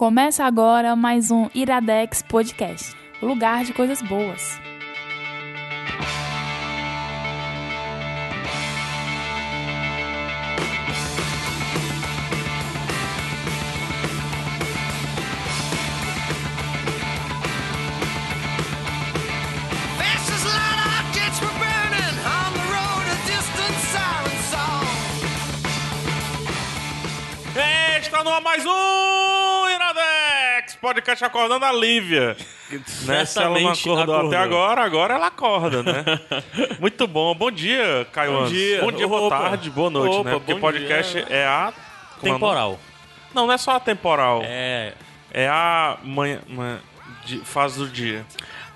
Começa agora mais um Iradex Podcast, lugar de coisas boas. Podcast acordando a Lívia. Né? Se ela não acordou acordou. até agora, agora ela acorda, né? Muito bom. Bom dia, Caio Bom dia. Bom dia, boa Opa. tarde, boa noite, Opa, né? Porque podcast dia. é a... como é? Temporal. Não, não é só a temporal. É. É a manhã, manhã- de- fase do dia.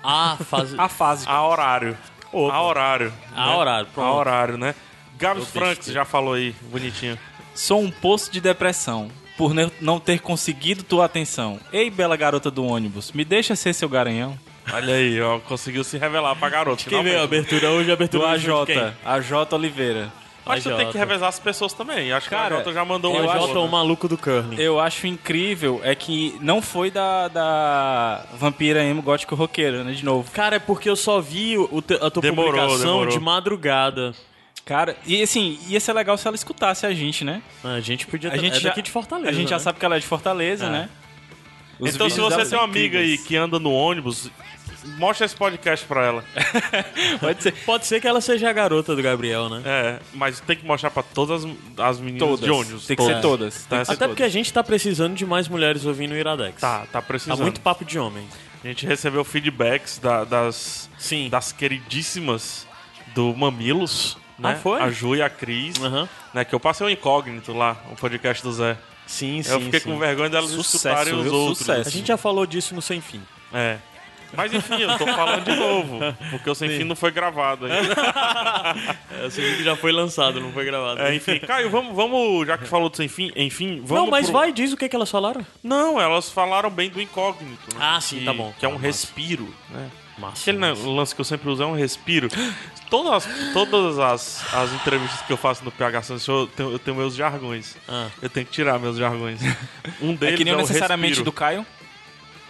A fase. A fase. A horário. Opa. A horário. A né? horário, A pronto. horário, né? Gabs Franks já falou aí, bonitinho. Sou um poço de depressão por não ter conseguido tua atenção. Ei, bela garota do ônibus, me deixa ser seu garanhão. Olha aí, ó, conseguiu se revelar pra garota. Quem veio a abertura hoje? A Do abertura de AJ? AJ Oliveira. Mas tu tem que revezar as pessoas também. Acho que Cara, a Jota já mandou O um AJ é outro. o maluco do curling. Eu acho incrível é que não foi da, da vampira emo gótico roqueira, né, de novo. Cara, é porque eu só vi o te- a tua Demorou, publicação demorou. de madrugada. Cara, e assim, ia ser legal se ela escutasse a gente, né? A gente podia A gente é já, daqui de Fortaleza. A gente já né? sabe que ela é de Fortaleza, É. né? Os Então, se você tem uma amiga aí que anda no ônibus, mostra esse podcast pra ela. Pode ser. Pode ser que ela seja a garota do Gabriel, né? É, mas tem que mostrar pra todas as, as meninas Todas. de ônibus. Tem que ser Todas. todas. Tá, que ser Até porque a gente tá precisando de mais mulheres ouvindo o Iradex. Tá, tá Tá precisando. muito papo de homem. A gente recebeu feedbacks da- das, Sim. das queridíssimas do Mamilos, né? Ah, foi? A Ju e a Cris, Aham. né? Que eu passei um incógnito lá, o podcast do Zé. Sim, sim. eu fiquei sim. com vergonha delas Sucesso, escutarem os viu? outros. Sucesso. A gente já falou disso no Sem Fim. É. Mas enfim, eu tô falando de novo, porque o Sem Fim não foi gravado ainda. É, esse vídeo já foi lançado, não foi gravado. É, enfim, Caio, vamos, vamos, já que falou do Sem Fim, enfim, vamos não, mas pro- vai, diz o que, que elas falaram. Não, elas falaram bem do incógnito. né? Ah, sim, Que- tá bom. Que é um Tá, massa. respiro, né? Massa. Aquele né, lance que eu sempre uso é um respiro. Todas, todas as, as entrevistas que eu faço no PH Santos eu tenho, eu tenho meus jargões. Ah. Eu tenho que tirar meus jargões. Um É deles que nem é necessariamente respiro. do Caio.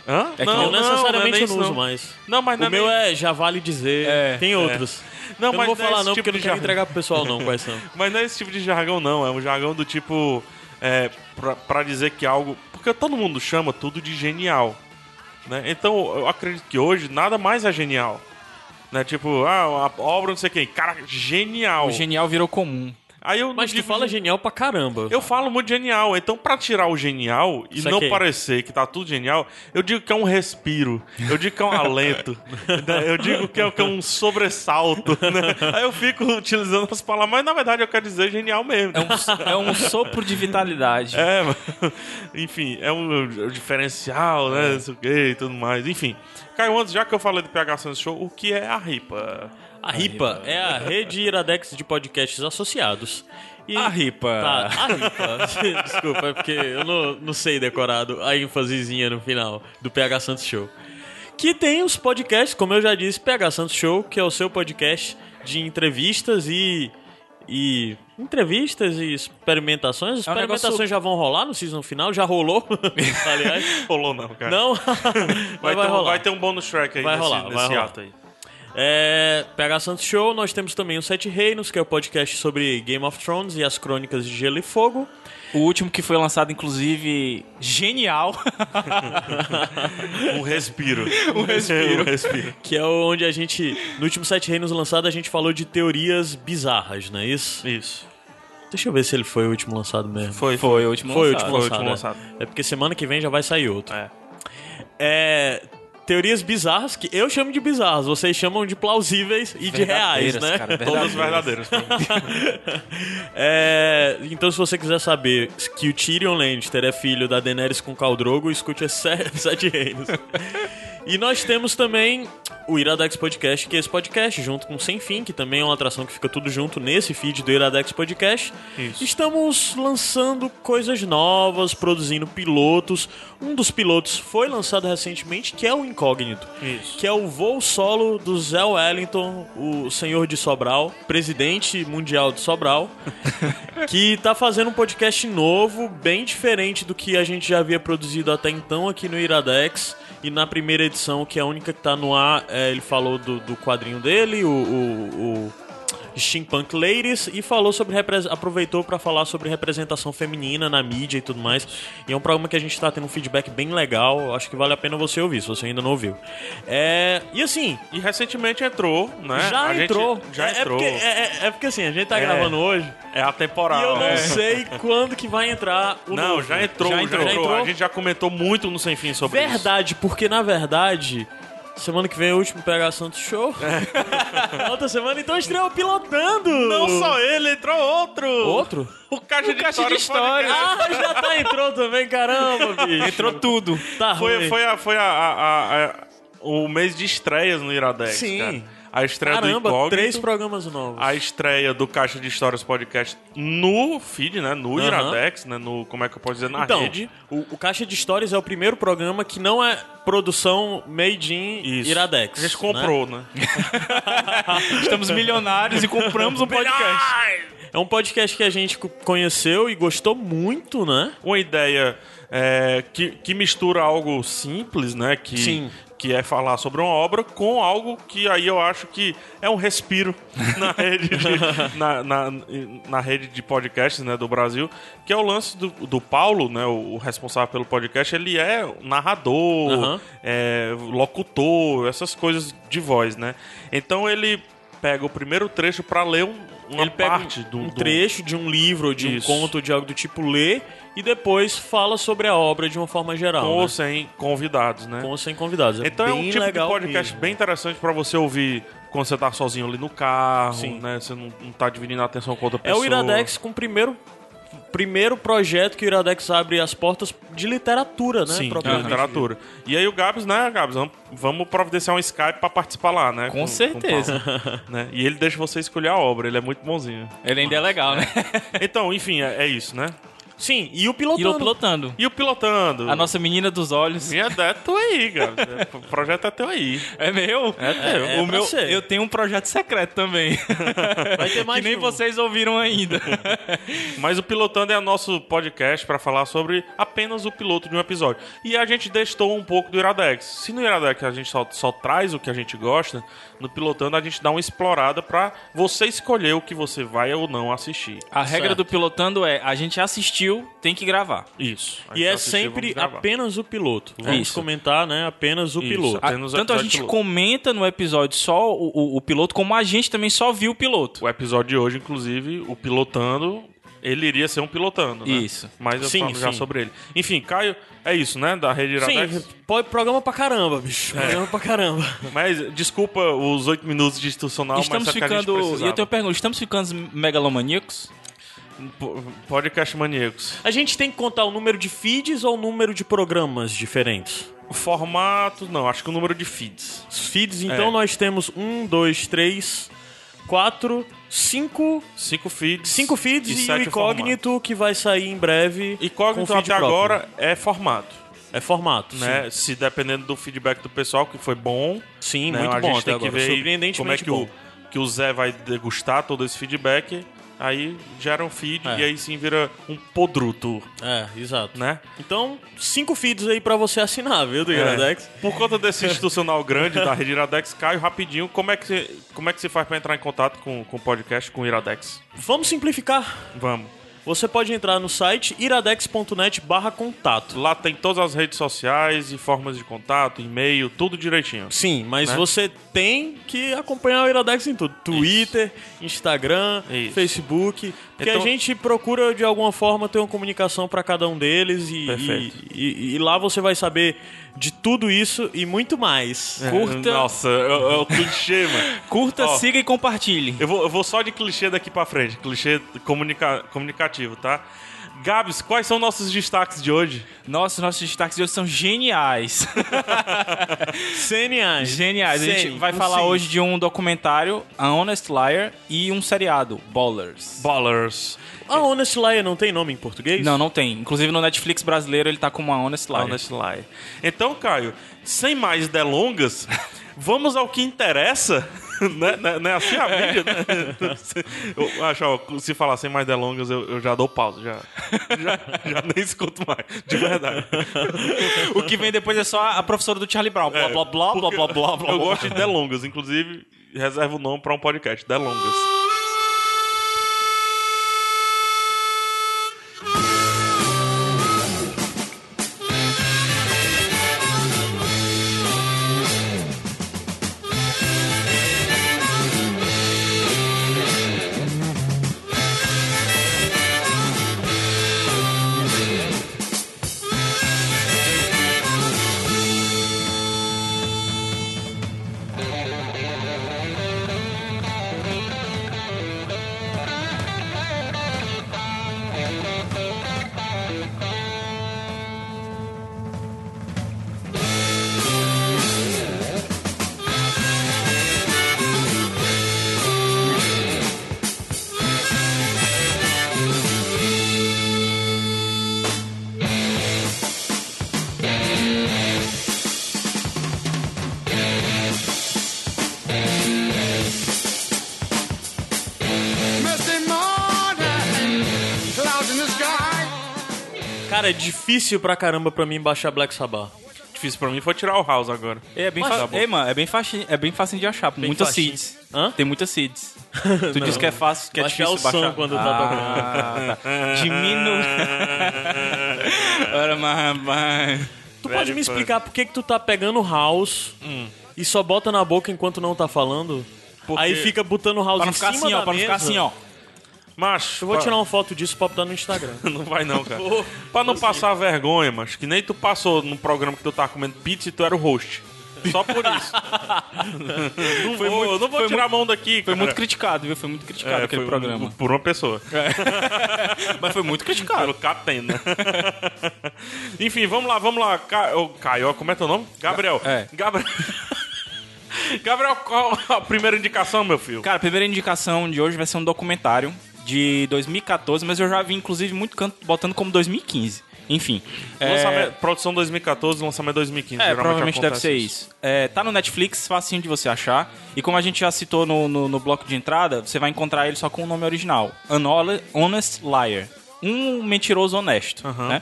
Hã? É que Não, não- necessariamente é eu não uso mais. Não, mas não O meu é já vale dizer. É, Tem outros. Não, eu não mas vou não é falar não, tipo porque eu não quero jargão. entregar pro pessoal não quais são. Mas não é esse tipo de jargão, não. É um jargão do tipo. É, pra, pra dizer que algo. Porque todo mundo chama tudo de genial. Né? Então eu acredito que hoje nada mais é genial. Né? Tipo, ah, a obra não sei quem. Cara, genial. O genial virou comum. Aí eu Mas tu fala gen- genial pra caramba. Eu falo muito genial. Então, pra tirar o genial e não Saquei. parecer que tá tudo genial, eu digo que é um respiro. Eu digo que é um alento. né? eu digo que é, que é um sobressalto. Né? Aí eu fico utilizando as palavras, mas na verdade eu quero dizer genial mesmo. É um, é um sopro de vitalidade. É, mano. enfim, é um diferencial, né? Não sei o que e tudo mais. Enfim, Caio, antes, já que eu falei do PH Santos Show, o que é a RIPA? A RIPA é a rede Iradex de podcasts associados. E A ripa. Tá, a RIPA. Desculpa, é porque eu não, não sei decorado a ênfasezinha no final do PH Santos Show. Que tem os podcasts, como eu já disse, PH Santos Show, que é o seu podcast de entrevistas e. E entrevistas e experimentações. As É um experimentações negócio- já vão rolar no season final, já rolou, aliás. Rolou não, cara. Não, Vai, vai, ter, um- rolar. vai ter um bônus track aí Vai nesse, rolar, nesse vai rolar. ato aí. É, PH Santos Show, nós temos também o Sete Reinos, que é o podcast sobre Game of Thrones e as crônicas de Gelo e Fogo. O último que foi lançado, inclusive, genial. Um respiro. Um respiro. um respiro. Que é onde a gente, no último Sete Reinos lançado, a gente falou de teorias bizarras, não é isso? Isso. Deixa eu ver se ele foi o último lançado mesmo. Foi, Foi o último Foi o lançado. último Foi o lançado. último é. lançado. É porque semana que vem já vai sair outro. É. É, teorias bizarras que eu chamo de bizarras, vocês chamam de plausíveis e de reais, né? cara, Todas verdadeiras. É, então, se você quiser saber que o Tyrion Lannister é filho da Daenerys com Khal Drogo, escute as se- Sete Reinos. E nós temos também o Iradex Podcast, que é esse podcast, junto com o Sem Fim, que também é uma atração que fica tudo junto nesse feed do Iradex Podcast. Isso. Estamos lançando coisas novas, produzindo pilotos. Um dos pilotos foi lançado recentemente, que é o Incógnito. Isso. Que é o voo solo do Zé Wellington, o senhor de Sobral, presidente mundial de Sobral, que tá fazendo um podcast novo, bem diferente do que a gente já havia produzido até então aqui no Iradex. E na primeira edição, que é a única que tá no ar, é, ele falou do, do quadrinho dele, o, o, o Steampunk Ladies, e falou sobre aproveitou para falar sobre representação feminina na mídia e tudo mais. E é um programa que a gente tá tendo um feedback bem legal. Acho que vale a pena você ouvir, se você ainda não ouviu. É, e assim, E recentemente entrou, né? já A gente- entrou. já É- entrou. É porque, é, é- é porque assim, a gente tá É. gravando hoje. É atemporal. E eu não É. sei quando que vai entrar o Não, novo. já entrou, já, Já entrou. entrou? A gente já comentou muito no Sem Fim sobre isso. Verdade, porque na verdade, semana que vem é o último PH Santos Show. Na Outra semana, então estreou pilotando. Não só ele, entrou outro. Outro? O Caixa de Caixa de História. História. podcast. Ah, já tá, entrou também, caramba, bicho. Entrou tudo. Tá Foi, ruim. foi, a, foi a, a- a- o mês de estreias no Iradex, Sim. cara. A estreia do Caramba, Incógnito. três programas novos. a estreia do Caixa de Histórias Podcast no feed, né? No Aham. Iradex, né? No, como é que eu posso dizer? Na então, rede. o, o Caixa de Histórias é o primeiro programa que não é produção made in Isso. Iradex. A gente né? comprou, né? Estamos milionários e compramos um podcast. É um podcast que a gente co- conheceu e gostou muito, né? Uma ideia é, que, que mistura algo simples, né? Que, Sim. Que é falar sobre uma obra com algo que aí eu acho que é um respiro na rede de, na, na, na rede de podcasts né, do Brasil, que é o lance do, do Paulo, né, o, o responsável pelo podcast, ele é narrador, Aham. é, locutor, essas coisas de voz, né? Então ele pega o primeiro trecho para ler um, uma Ele pega parte um, do, um do- trecho de um livro, de Isso. um conto, de algo do tipo, lê e depois fala sobre a obra de uma forma geral. com né? ou sem convidados, né? Com ou sem convidados. É Então é um tipo de podcast mesmo. bem interessante pra você ouvir quando você tá sozinho ali no carro, Sim. né? Você não, não tá dividindo a atenção com outra É pessoa. o Iradex com o primeiro, primeiro projeto que o Iradex abre as portas de literatura, né? Sim, de literatura. E aí o Gabs, né, Gabs, vamos, providenciar um Skype pra participar lá, né? Com certeza. o Paulo, né? E ele deixa você escolher a obra, ele é muito bonzinho. Ele ainda é legal, né? Então, enfim, é, é isso, né? Sim, e o E pilotando. o pilotando. E o pilotando? A nossa menina dos olhos. Minha é tua aí, Gabs. É, O projeto é teu aí. É meu? É teu. É o pra meu, ser. eu tenho um projeto secreto também. Vai ter mais que nem um. vocês ouviram ainda. Mas o Pilotando é nosso podcast pra falar sobre apenas o piloto de um episódio. E a gente destou um pouco do Iradex. Se no Iradex a gente só, só traz o que a gente gosta, no Pilotando a gente dá uma explorada pra você escolher o que você vai ou não assistir. A regra Certo. do pilotando é: a gente assistiu, tem que gravar. Isso. A E é assistiu, sempre apenas o piloto. Vamos Isso. comentar, né? Apenas o Isso. piloto. A- Apenas o tanto a gente piloto. comenta no episódio só o, o- o piloto, como a gente também só viu o piloto. O episódio de hoje, inclusive, o Pilotando, ele iria ser um Pilotando, né? Isso. Mas eu Sim, falo já sim. sobre ele. Enfim, Caio, é isso, né? Da rede Iradex. Sim, pode programa pra caramba, bicho. É. Programa pra caramba. Mas desculpa os oito minutos de institucional, estamos mas é que a gente ficando. E precisava. eu tenho uma pergunta: estamos ficando megalomaníacos? Po- Podcast maníacos. A gente tem que contar o número de feeds ou o número de programas diferentes? Formato, não, acho que o número de feeds. Os feeds, então É. nós temos um, dois, três, quatro, cinco, Cinco feeds. cinco feeds e, o sete incógnito que vai sair em breve. Incógnito até próprio. agora é formato, É formato, né? Se dependendo do feedback do pessoal, que foi bom, Sim, né? muito a bom gente até tem que agora. ver como é que bom. o, que o Zé vai degustar todo esse feedback. Aí gera um feed É. e aí sim vira um podruto, É, exato. né? Então, cinco feeds aí pra você assinar, viu, do É. Iradex? Por conta desse institucional grande da rede Iradex, Caio, rapidinho, como é que você, como é que você faz pra entrar em contato com, com o podcast, com o Iradex? Vamos simplificar. Vamos. Você pode entrar no site iradex.net barra contato. Lá tem todas as redes sociais e formas de contato, e-mail, tudo direitinho. Sim, mas Né? você tem que acompanhar o Iradex em tudo. Twitter, Instagram, Isso. Facebook. Porque Então- a gente procura, de alguma forma, ter uma comunicação para cada um deles. E, e, e- e lá você vai saber de tudo isso e muito mais. Curta. Nossa, é, é o clichê, mano. Curta, Ó. siga e compartilhe. Eu vou, eu vou só de clichê daqui pra frente, clichê comunica- comunicativo, tá? Gabs, quais são nossos destaques de hoje? Nossos, nossos destaques de hoje são geniais. Geniais. geniais. A gente vai com falar sim. hoje de um documentário, A Honest Liar, e um seriado, Ballers. Ballers. A Honest Liar não tem nome em português? Não, não tem. Inclusive no Netflix brasileiro ele tá como a Honest Liar. Honest Lie. Então, Caio, sem mais delongas, vamos ao que interessa. né? Né- Não é assim a mídia, né? Eu acho, ó, se falar sem mais delongas, eu, eu já dou pausa. Já, já, já nem escuto mais, de verdade. O que vem depois é só a professora do Charlie Brown. Blá, blá, blá, blá, Porque blá, blá, blá. Eu blá. gosto de delongas, inclusive, reservo o nome para um podcast, delongas. Cara, é difícil pra caramba pra mim baixar Black Sabbath. Difícil pra mim foi tirar o House agora. É bem, Mas fa... tá bom. Ei, mano, é bem, faci... é bem fácil de achar. Bem muitas facinho. seeds. Hã? Tem muitas seeds. Tu disse que é fácil, que é difícil o som baixar. quando tá ah, tá. Diminu... Ora, mas. Tu pode me explicar por que que tu tá pegando House e só bota na boca enquanto não tá falando? Porque- Aí fica botando House Pra não em ficar cima assim, ó. Pra não ficar assim, ó. Macho, Eu vou tirar uma foto disso pra botar no Instagram. Não vai não, cara. pra não passar vergonha, mas que nem tu passou no programa que tu tava comendo pizza e tu era o host. Só por isso. não Foi vou, muito- não vou foi tirar muito- a mão daqui, Foi cara. muito criticado, viu? Foi muito criticado É, aquele foi programa. Por uma pessoa. Mas foi muito criticado. Pelo Catena. Enfim, vamos lá, vamos lá. Ca... Caio, como é teu nome? Gabriel. É. Gabriel. Gabriel, qual a primeira indicação, meu filho? Cara, a primeira indicação de hoje vai ser um documentário de 2014, mas eu já vi, inclusive, muito canto botando como 2015. Enfim. é- Produção 2014, lançamento 2015. É, provavelmente deve ser isso. É, tá no Netflix, facinho de você achar. E como a gente já citou no, no, no bloco de entrada, você vai encontrar ele só com o nome original. An Honest Liar. Um mentiroso honesto, né?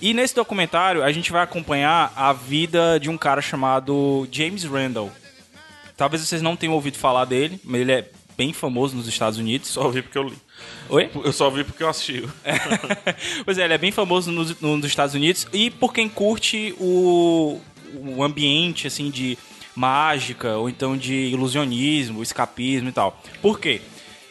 E nesse documentário, a gente vai acompanhar a vida de um cara chamado James Randall. Talvez vocês não tenham ouvido falar dele, mas ele é bem famoso nos Estados Unidos. Só vi porque eu li. Oi? Eu só vi porque eu assisti. pois é, ele é bem famoso nos, nos Estados Unidos e por quem curte o, o ambiente assim de mágica ou então de ilusionismo, escapismo e tal. Por quê?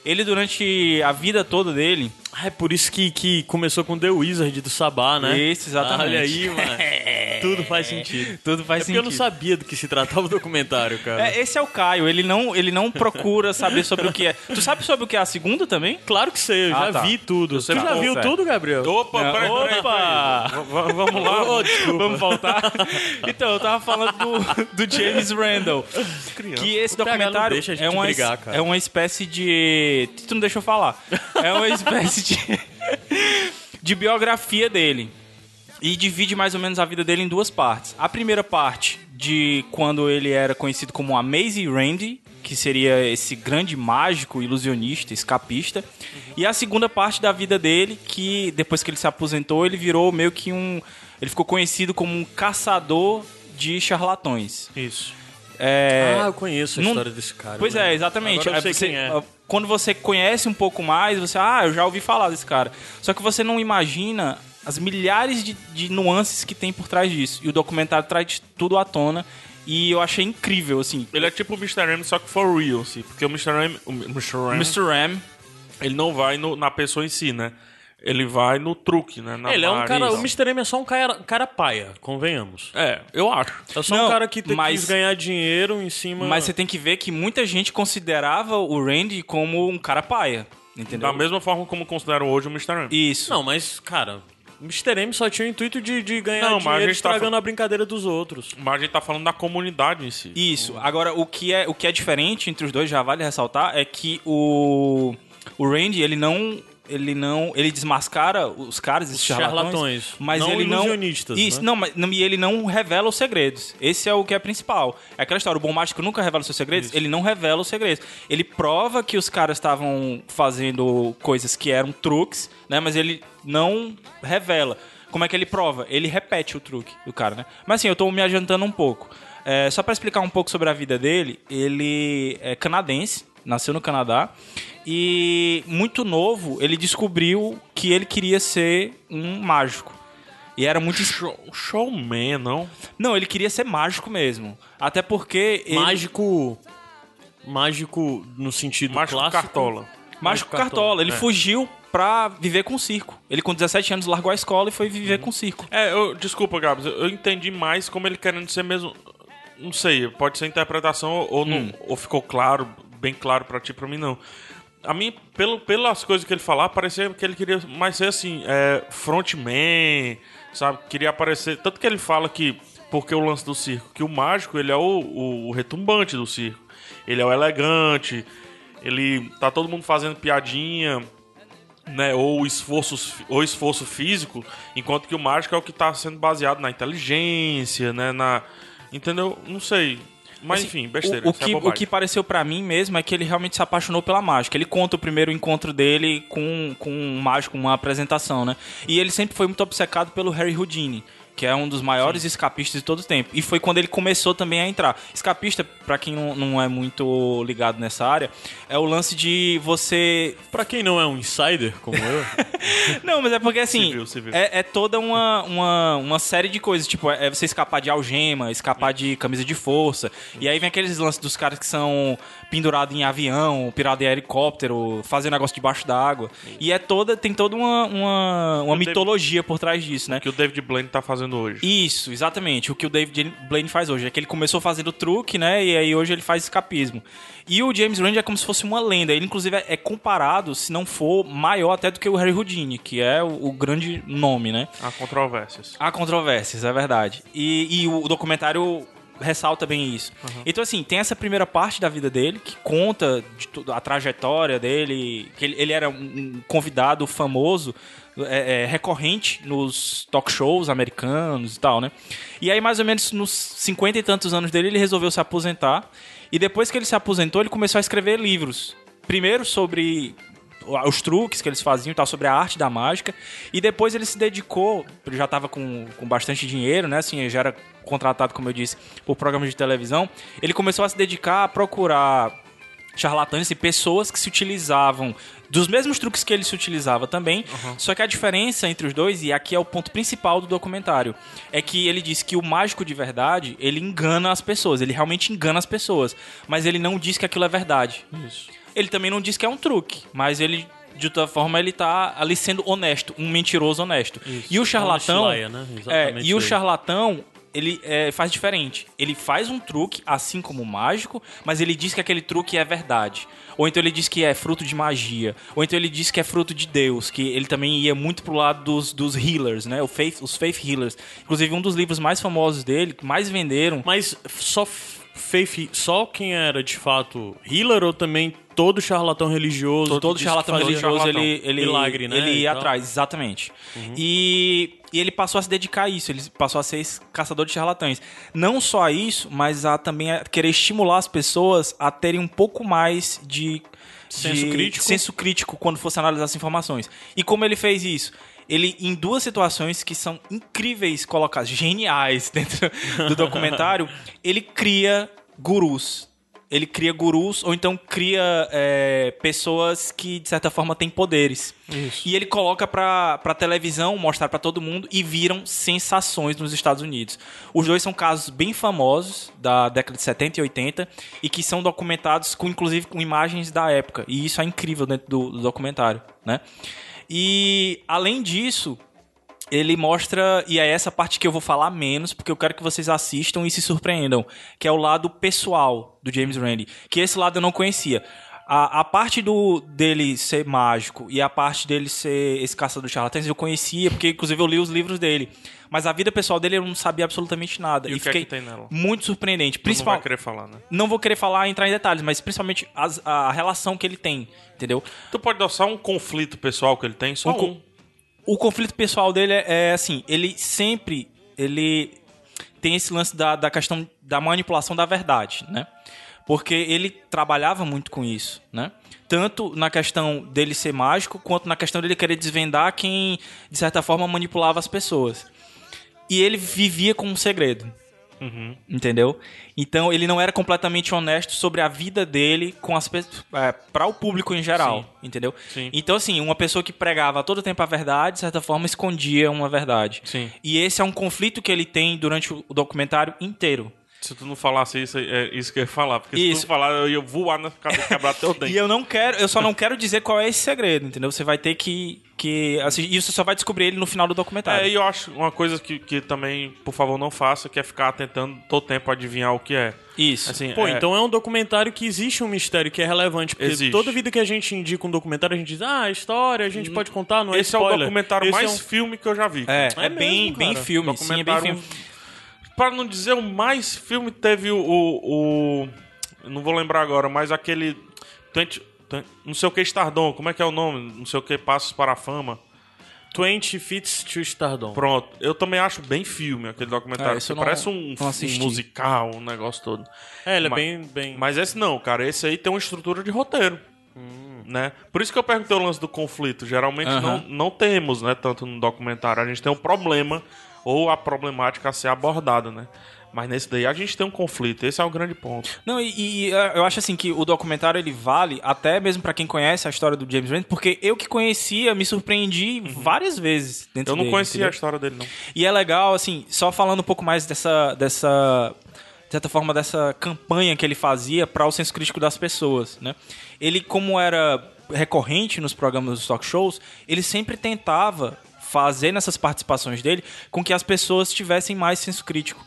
Ele durante a vida toda dele, Ah, é por isso que, que começou com The Wizard do Sabá, né? Isso, exatamente. Olha aí, mano. Tudo faz sentido. tudo faz é porque eu não sentido. sabia do que se tratava o documentário, cara. É, esse é o Caio, ele não, ele não procura saber sobre o que é. Tu sabe sobre o que é a segunda também? Claro que sei, eu Ah, já tá. vi tudo. Tu sei já viu certo. tudo, Gabriel? Opa, Não, peraí, opa! peraí. Vamos lá. Desculpa. Vamos voltar? Então, eu tava falando do, do James Randall. Que esse documentário é, uma, brigar, cara. é uma espécie de. Tu não deixou falar. É uma espécie de. de biografia dele. E divide mais ou menos a vida dele em duas partes. A primeira parte de quando ele era conhecido como Amazing Randy, que seria esse grande mágico, ilusionista, escapista. E a segunda parte da vida dele, que depois que ele se aposentou, ele virou meio que um. Ele ficou conhecido como um caçador de charlatões. Isso. É, Ah, eu conheço a não- história desse cara. Pois né? é, exatamente. Agora eu Aí sei você- quem é. Quando você conhece um pouco mais, você, ah, eu já ouvi falar desse cara. Só que você não imagina as milhares de, de nuances que tem por trás disso. E o documentário traz tudo à tona. E eu achei incrível, assim. Ele é tipo o Mr. M, só que for real, assim. Porque o Mr. M, o Mr. M, Mr. Ram, ele não vai no- na pessoa em si, né? Ele vai no truque, né? Na Ele é um cara. O. Mr. M é só um cara, cara paia, convenhamos. É, eu acho. É só Não, um cara que te- mas- quis ganhar dinheiro em cima. mas você tem que ver que muita gente considerava o Randy como um cara paia. Entendeu? Da mesma forma como consideram hoje o Mr. M. Isso. Não, mas, cara, o Mr. M só tinha o intuito de, de ganhar Não, a dinheiro gente tá estragando fal- a brincadeira dos outros. Mas a gente tá falando da comunidade em si. Isso. Agora, o que é, o que é diferente entre os dois, já vale ressaltar, é que o, o Randy, ele não. Ele não. Ele desmascara os caras, Os charlatões. charlatões. Mas Não ele não. Isso, né? não, mas e ele não revela os segredos. Esse é o que é principal. É aquela história: o bom mágico nunca revela os seus segredos, ele não revela os segredos. Ele prova que os caras estavam fazendo coisas que eram truques, né? Mas ele não revela. Como é que ele prova? Ele repete o truque do cara, né? Mas assim, eu tô me adiantando um pouco. É, só pra explicar um pouco sobre a vida dele, ele é canadense, nasceu no Canadá e muito novo ele descobriu que ele queria ser um mágico. E era muito. Show, showman, não? Não, ele queria ser mágico mesmo. Até porque. Ele... Mágico. Mágico no sentido Mágico clássico. Cartola. Mágico Cartola. Ele é. fugiu pra viver com circo. Ele, com 17 anos, largou a escola e foi viver com circo. É, eu, desculpa, Gabs, eu eu entendi mais como ele querendo ser mesmo. Não sei, pode ser interpretação ou, não, ou ficou claro, bem claro pra ti, pra mim não. A mim, pelo, pelas coisas que ele falar, parecia que ele queria mais ser assim, é, frontman, sabe? Queria aparecer. Tanto que ele fala que, porque o lance do circo, que o mágico ele é o, o, o retumbante do circo. Ele é o elegante, ele tá todo mundo fazendo piadinha, né, ou esforço, ou esforço físico, enquanto que o mágico é o que está sendo baseado na inteligência, né, na, entendeu? Não sei, mas Assim, enfim, besteira. O, o isso é que, o que pareceu pra mim mesmo é que ele realmente se apaixonou pela mágica. Ele conta o primeiro encontro dele com, com um mágico, uma apresentação, né? E ele sempre foi muito obcecado pelo Harry Houdini. Que é um dos maiores escapistas de todo o tempo. E foi quando ele começou também a entrar. Escapista, pra quem não, não é muito ligado nessa área, é o lance de você Pra quem não é um insider, como eu, Não, mas é porque assim. Civil, civil. É, é toda uma, uma, uma série de coisas. Tipo, é você escapar de algema, escapar de camisa de força. E aí vem aqueles lances dos caras que são pendurados em avião, pirado em helicóptero, fazendo negócio debaixo d'água. E é toda. Tem toda uma, uma, uma David- mitologia por trás disso, né? que o David Blaine tá fazendo hoje. Isso, exatamente. O que o David Blaine faz hoje. É que ele começou fazendo truque, né? E aí hoje ele faz escapismo. E o James Randi é como se fosse uma lenda. Ele, inclusive, é comparado, se não for maior até do que o Harry Houdini, que é o, o grande nome, né? Há controvérsias. Há controvérsias, é verdade. E, e o documentário ressalta bem isso. Então, assim, tem essa primeira parte da vida dele, que conta tudo, a trajetória dele, que ele, ele era um, um convidado famoso, é, é, recorrente nos talk shows americanos e tal, né? E aí, mais ou menos nos cinquenta e tantos anos dele, ele resolveu se aposentar. E depois que ele se aposentou, ele começou a escrever livros. Primeiro sobre os truques que eles faziam e tal, sobre a arte da mágica. E depois ele se dedicou, ele já estava com, com bastante dinheiro, né? Assim, ele já era contratado, como eu disse, por programas de televisão. Ele começou a se dedicar a procurar charlatães e pessoas que se utilizavam dos mesmos truques que ele se utilizava também. Só que a diferença entre os dois, e aqui é o ponto principal do documentário, é que ele diz que o mágico de verdade, ele engana as pessoas, ele realmente engana as pessoas, mas ele não diz que aquilo é verdade. Isso. Ele também não diz que é um truque, mas ele, de toda forma, ele tá ali sendo honesto, um mentiroso honesto. E o charlatão. Liar, né? É, e o isso charlatão, ele é, faz diferente. Ele faz um truque, assim como o mágico, mas ele diz que aquele truque é verdade. Ou então ele diz que é fruto de magia. Ou então ele diz que é fruto de Deus, que ele também ia muito pro lado dos, dos healers, né? O faith, os faith healers. Inclusive, um dos livros mais famosos dele, que mais venderam, Mas só Faith, só quem era de fato healer ou também todo charlatão religioso? Todo, todo charlatão religioso, charlatão. ele, ele, Milagre, né, ele ia tal. atrás, exatamente. E, e ele passou a se dedicar a isso, ele passou a ser caçador de charlatães. Não só a isso, mas a também a querer estimular as pessoas a terem um pouco mais de... Senso crítico. senso crítico quando fosse analisar as informações. E como ele fez isso? Ele, em duas situações que são incríveis colocadas, geniais dentro do documentário, ele cria gurus. Ele cria gurus, ou então cria é, pessoas que, de certa forma, têm poderes. E ele coloca pra, pra televisão, mostrar pra todo mundo, e viram sensações nos Estados Unidos. Os dois são casos bem famosos, da década de 70 e 80, e que são documentados, com inclusive com imagens da época. E isso é incrível dentro do, do documentário, né? E, além disso, ele mostra, e é essa parte que eu vou falar menos, porque eu quero que vocês assistam e se surpreendam, que é o lado pessoal do James Randi, que esse lado eu não conhecia. A, a parte do dele ser mágico e a parte dele ser esse caçador de charlatães eu conhecia, porque inclusive eu li os livros dele. Mas a vida pessoal dele eu não sabia absolutamente nada. E o que é fiquei que tem nela? muito surpreendente. Não Principal, vai querer falar, né? não vou querer falar, entrar em detalhes, mas principalmente as- a relação que ele tem, entendeu? Tu pode dar só um conflito pessoal que ele tem? Só Um um. O conflito pessoal dele é, é assim, ele sempre ele tem esse lance da, da questão da manipulação da verdade, né? Porque ele trabalhava muito com isso, né? Tanto na questão dele ser mágico, quanto na questão dele querer desvendar quem, de certa forma, manipulava as pessoas. E ele vivia com um segredo. Entendeu? Então ele não era completamente honesto sobre a vida dele com as pessoas. para o público em geral. Entendeu? Sim. Então, assim, uma pessoa que pregava todo tempo a verdade, de certa forma, escondia uma verdade. Sim. E esse é um conflito que ele tem durante o documentário inteiro. Se tu não falasse isso, é isso que eu ia falar. Porque se Isso. tu falar, eu ia voar na cabeça quebrar teu dente. E eu não quero, eu só não quero dizer qual é esse segredo, entendeu? Você vai ter que. que assistir, e você só vai descobrir ele no final do documentário. É, e eu acho uma coisa que, que também, por favor, não faça, que é ficar tentando todo tempo adivinhar o que é. Isso. Assim, Pô, é- então é um documentário que existe um mistério que é relevante. Porque Existe. toda vida que a gente indica um documentário, a gente diz, ah, a história, a gente pode contar, não é Esse é o spoiler. documentário Esse mais é um- filme que eu já vi. É, É é, bem, mesmo, bem cara. filme, sim, é bem filme. Para não dizer o mais filme, teve o. o, o- não vou lembrar agora, mas aquele. 20, 20 não sei o que Stardom, como é que é o nome? Não sei o que Passos para a Fama. 20 Fits to Stardom. Pronto. Eu também acho bem filme aquele documentário. É, não- parece um, um musical, um negócio todo. É, ele é Mas- bem, bem... Mas esse não, cara. Esse aí tem uma estrutura de roteiro. Né? Por isso que eu perguntei o lance do conflito. Geralmente não, não temos, né? Tanto no documentário. A gente tem um problema ou a problemática a ser abordada, né? Mas nesse daí a gente tem um conflito. Esse é o grande ponto. Não, e, e, uh, eu acho assim que o documentário ele vale até mesmo pra quem conhece a história do James Rand, porque eu que conhecia me surpreendi várias vezes dentro Eu não dele, conhecia entendeu? a história dele, não. E é legal, assim, só falando um pouco mais dessa. dessa de certa forma, dessa campanha que ele fazia para o senso crítico das pessoas, né? Ele, como era recorrente nos programas dos talk shows, ele sempre tentava fazer nessas participações dele com que as pessoas tivessem mais senso crítico.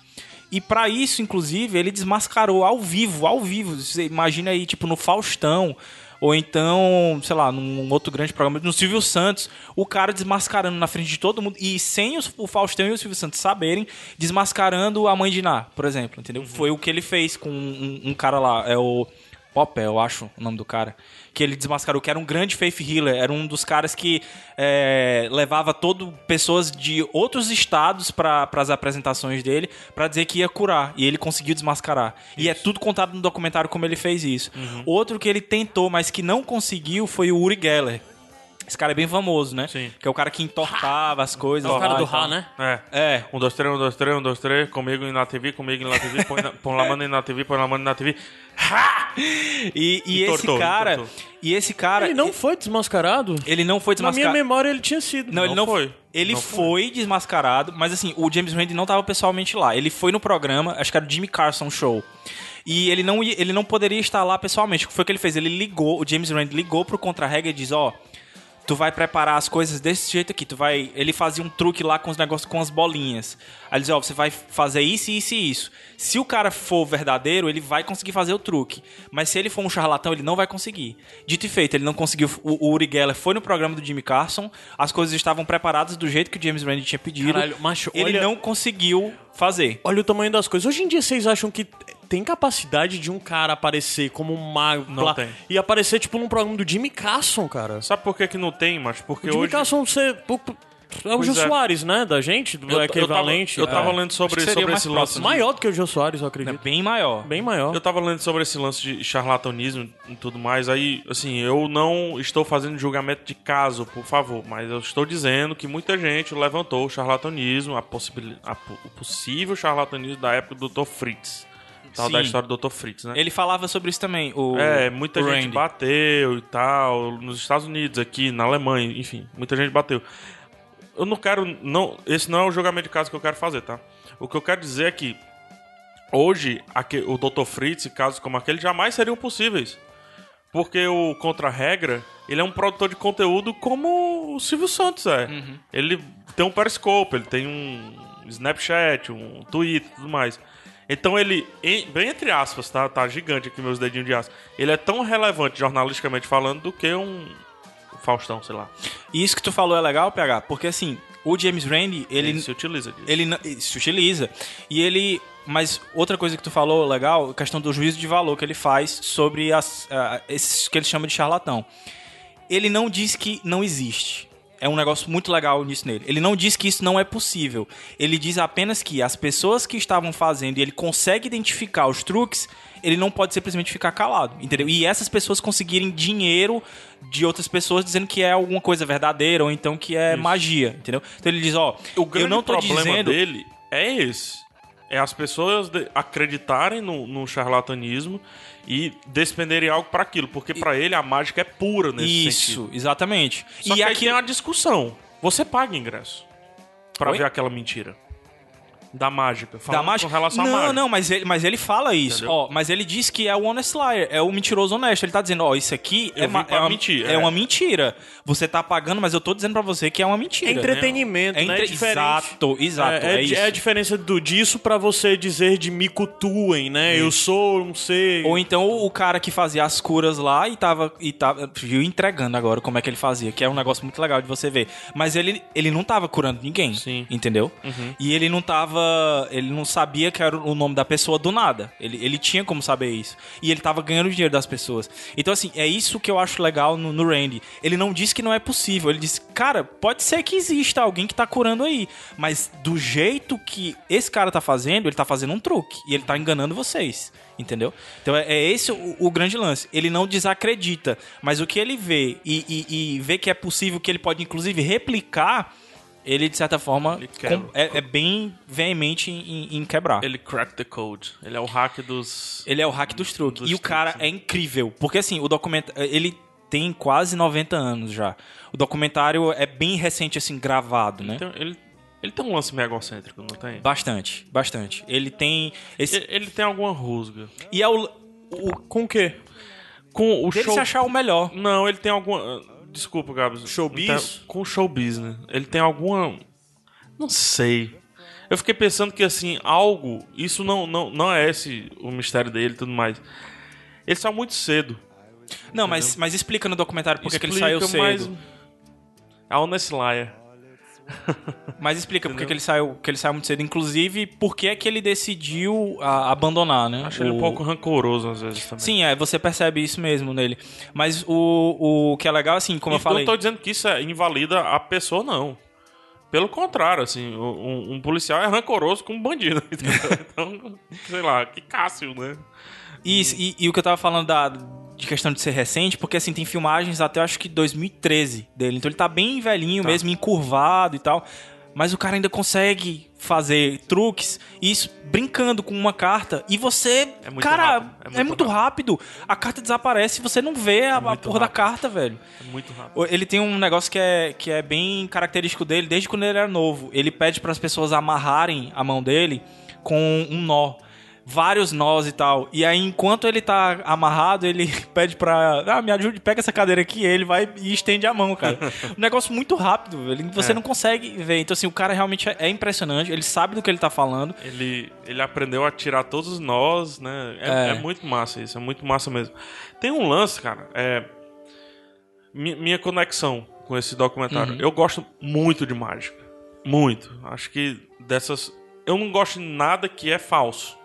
E para isso, inclusive, ele desmascarou ao vivo, ao vivo. Você imagina aí, tipo, no Faustão, ou então, sei lá, num outro grande programa, no Silvio Santos, o cara desmascarando na frente de todo mundo, e sem o Faustão e o Silvio Santos saberem, desmascarando a mãe de Ná, por exemplo, entendeu? Foi o que ele fez com um, um cara lá, é o Popper, eu acho o nome do cara, que ele desmascarou, que era um grande faith healer, era um dos caras que é, levava todo pessoas de outros estados para as apresentações dele para dizer que ia curar e ele conseguiu desmascarar. E é tudo contado no documentário como ele fez isso. Uhum. Outro que ele tentou, mas que não conseguiu foi o Uri Geller. Esse cara é bem famoso, né? Sim. Que é o cara que entortava as coisas. É o cara do e. Ra, né? É. É. Um, dois, três, um, dois, três, um, dois, três. Comigo na TV, comigo na TV. Põe, na, põe lá, mano na TV, põe lá, mano na TV. E, e esse Entortou, cara. E esse cara. Ele não foi desmascarado? ele não foi Na minha desmascarado. memória ele tinha sido. Não, ele não Não foi. foi. Ele Não foi. desmascarado, mas assim, o James Randi não estava pessoalmente lá. Ele foi no programa, acho que era o Jimmy Carson Show. E ele não, ele não poderia estar lá pessoalmente. O que foi que ele fez? Ele ligou, o James Randi ligou pro contra-regra e diz, ó, tu vai preparar as coisas desse jeito aqui. Tu vai. Ele fazia um truque lá com os negócios com as bolinhas. Aí ele dizia, ó, você vai fazer isso, isso e isso. Se o cara for verdadeiro, ele vai conseguir fazer o truque. Mas se ele for um charlatão, ele não vai conseguir. Dito e feito, ele não conseguiu. O, o Uri Geller foi no programa do Jimmy Carson, as coisas estavam preparadas do jeito que o James Randi tinha pedido. Caralho, macho, ele olha- não conseguiu fazer. Olha o tamanho das coisas. Hoje em dia vocês acham que tem capacidade de um cara aparecer como um mago Não lá, tem. e aparecer tipo num programa do Jimmy Carson, cara? Sabe por que, que não tem, mas Porque O Jimmy hoje. Carson você, é o Jô é. Soares, né? Da gente, do eu, equivalente. Eu tava, eu tava É. lendo sobre, sobre esse lance. de- Maior do que o Jô Soares, eu É acredito. bem maior. Bem maior. Eu tava lendo sobre esse lance de charlatanismo e tudo mais. Aí, assim, eu não estou fazendo julgamento de caso, por favor, mas eu estou dizendo que muita gente levantou o charlatanismo, a possibil... a o possível charlatanismo da época do Dr. Fritz. Tal Sim. da história do Dr. Fritz, né? Ele falava sobre isso também. O, É, muita o gente Randy. bateu e tal, nos Estados Unidos, aqui, na Alemanha, enfim, muita gente bateu. Eu não quero, não, esse não é o julgamento de caso que eu quero fazer, tá? O que eu quero dizer é que hoje aque- o Dr. Fritz e casos como aquele jamais seriam possíveis. Porque o Contra-Regra, ele é um produtor de conteúdo como o Silvio Santos é. Uhum. Ele tem um Periscope, ele tem um Snapchat, um Twitter e tudo mais. Então ele, em- bem entre aspas, tá, tá gigante aqui meus dedinhos de aço. Ele é tão relevante jornalisticamente falando do que um Faustão, sei lá. E isso que tu falou é legal, PH, porque assim, o James Randi, ele, Ele se utiliza disso. ele não- se utiliza. E ele. Mas outra coisa que tu falou legal, a questão do juízo de valor que ele faz sobre as, ah, esses que ele chama de charlatão. Ele não diz que não existe. É um negócio muito legal nisso nele. Ele não diz que isso não é possível. Ele diz apenas que as pessoas que estavam fazendo e ele consegue identificar os truques, ele não pode simplesmente ficar calado, entendeu? E essas pessoas conseguirem dinheiro de outras pessoas dizendo que é alguma coisa verdadeira ou então que é magia, entendeu? Então ele diz, ó, O grande eu não tô problema dizendo dele é esse. É as pessoas acreditarem no, no charlatanismo e despenderem algo para aquilo. Porque pra ele a mágica é pura nesse Isso, sentido. exatamente. Só e que aqui tem uma discussão. Você paga ingresso pra Oi? ver aquela mentira. Da mágica. da Falando mágica. Com relação à não, mágica. não, mas ele, mas ele fala isso. Entendeu? Ó, mas ele diz que é o honest liar, é o mentiroso honesto. Ele tá dizendo, ó, isso aqui é, é, uma, mentir, é é. uma mentira. Você tá pagando, mas eu tô dizendo pra você que é uma mentira. É entretenimento, É né? entre- É diferente. Exato, exato, É, é di- isso. a diferença do, disso pra você dizer de me cultuem, né? Eu sou, não sei. Ou então o cara que fazia as curas lá e tava, e tava viu entregando agora como é que ele fazia, que é um negócio muito legal de você ver. Mas ele, ele não tava curando ninguém, Sim. entendeu? E ele não tava, ele não sabia que era o nome da pessoa do nada. Ele, ele tinha como saber isso. E ele tava ganhando dinheiro das pessoas. Então assim, é isso que eu acho legal no, no Randy. Ele não disse que não é possível, ele disse, cara, pode ser que exista alguém que tá curando aí, mas do jeito que esse cara tá fazendo, ele tá fazendo um truque e ele tá enganando vocês. Entendeu? Então é, é esse o, o grande lance. Ele não desacredita, mas o que ele vê e, e- e vê que é possível, que ele pode inclusive replicar, ele de certa forma Ele quebra. com- é, é bem veemente em, em quebrar. Ele, Ele crack the code. Ele é o hack dos. é o hack dos truques. Dos e o cara truques, é incrível. Porque assim, o documentário. Ele tem quase 90 anos já. O documentário é bem recente, assim, gravado, né? Então, ele, ele tem um lance meio egocêntrico, não tem? Bastante, bastante. Ele tem. Esse, Ele, ele tem alguma rusga. E é o. o Com o quê? Com o dele show. se achar o melhor. Não, ele tem alguma. Desculpa, Gabs. Showbiz? Tem- Com showbiz, né? Ele tem alguma. Não sei. Eu fiquei pensando que, assim, algo. Isso não, não, não é esse o mistério dele e tudo mais. Ele saiu muito cedo. Não, mas, mas explica no documentário por que ele saiu cedo. mas- A Honest Liar. Mas explica por que ele saiu, que ele saiu muito cedo. Inclusive, por que é que ele decidiu a- abandonar, né? Acho ele um O- pouco rancoroso às vezes também. Sim, é, você percebe isso mesmo nele. Mas o, o que é legal, assim, como E eu falei. Não tô dizendo que isso é, invalida a pessoa, não. Pelo contrário, assim, um, um policial é rancoroso com um bandido, entendeu? Então, sei lá, que Cássio, né? Isso, e, e o que eu tava falando da, de questão de ser recente, porque assim, tem filmagens até eu acho que 2013 dele. Então ele tá bem velhinho Tá. mesmo, encurvado e tal. Mas o cara ainda consegue fazer truques, e isso brincando com uma carta. E você. É cara, rápido, é é muito muito, rápido. A carta desaparece e você não vê a, a muito porra da rápido. carta, velho. É muito rápido. Ele tem um negócio que é, que é bem característico dele desde quando ele era novo. Ele pede para as pessoas amarrarem a mão dele com um nó. Vários nós e tal. E aí, enquanto ele tá amarrado, ele pede pra. Ah, me ajude, pega essa cadeira aqui. E ele vai e estende a mão, cara. um negócio muito rápido. Ele, você É. não consegue ver. Então, assim, o cara realmente é, é impressionante. Ele sabe do que ele tá falando. Ele, ele aprendeu a tirar todos os nós, né? É, É. é muito massa isso, é muito massa mesmo. Tem um lance, cara, é. mi- Minha conexão com esse documentário. Uhum. Eu gosto muito de mágica. Muito. Acho que dessas. Eu não gosto de nada que é falso.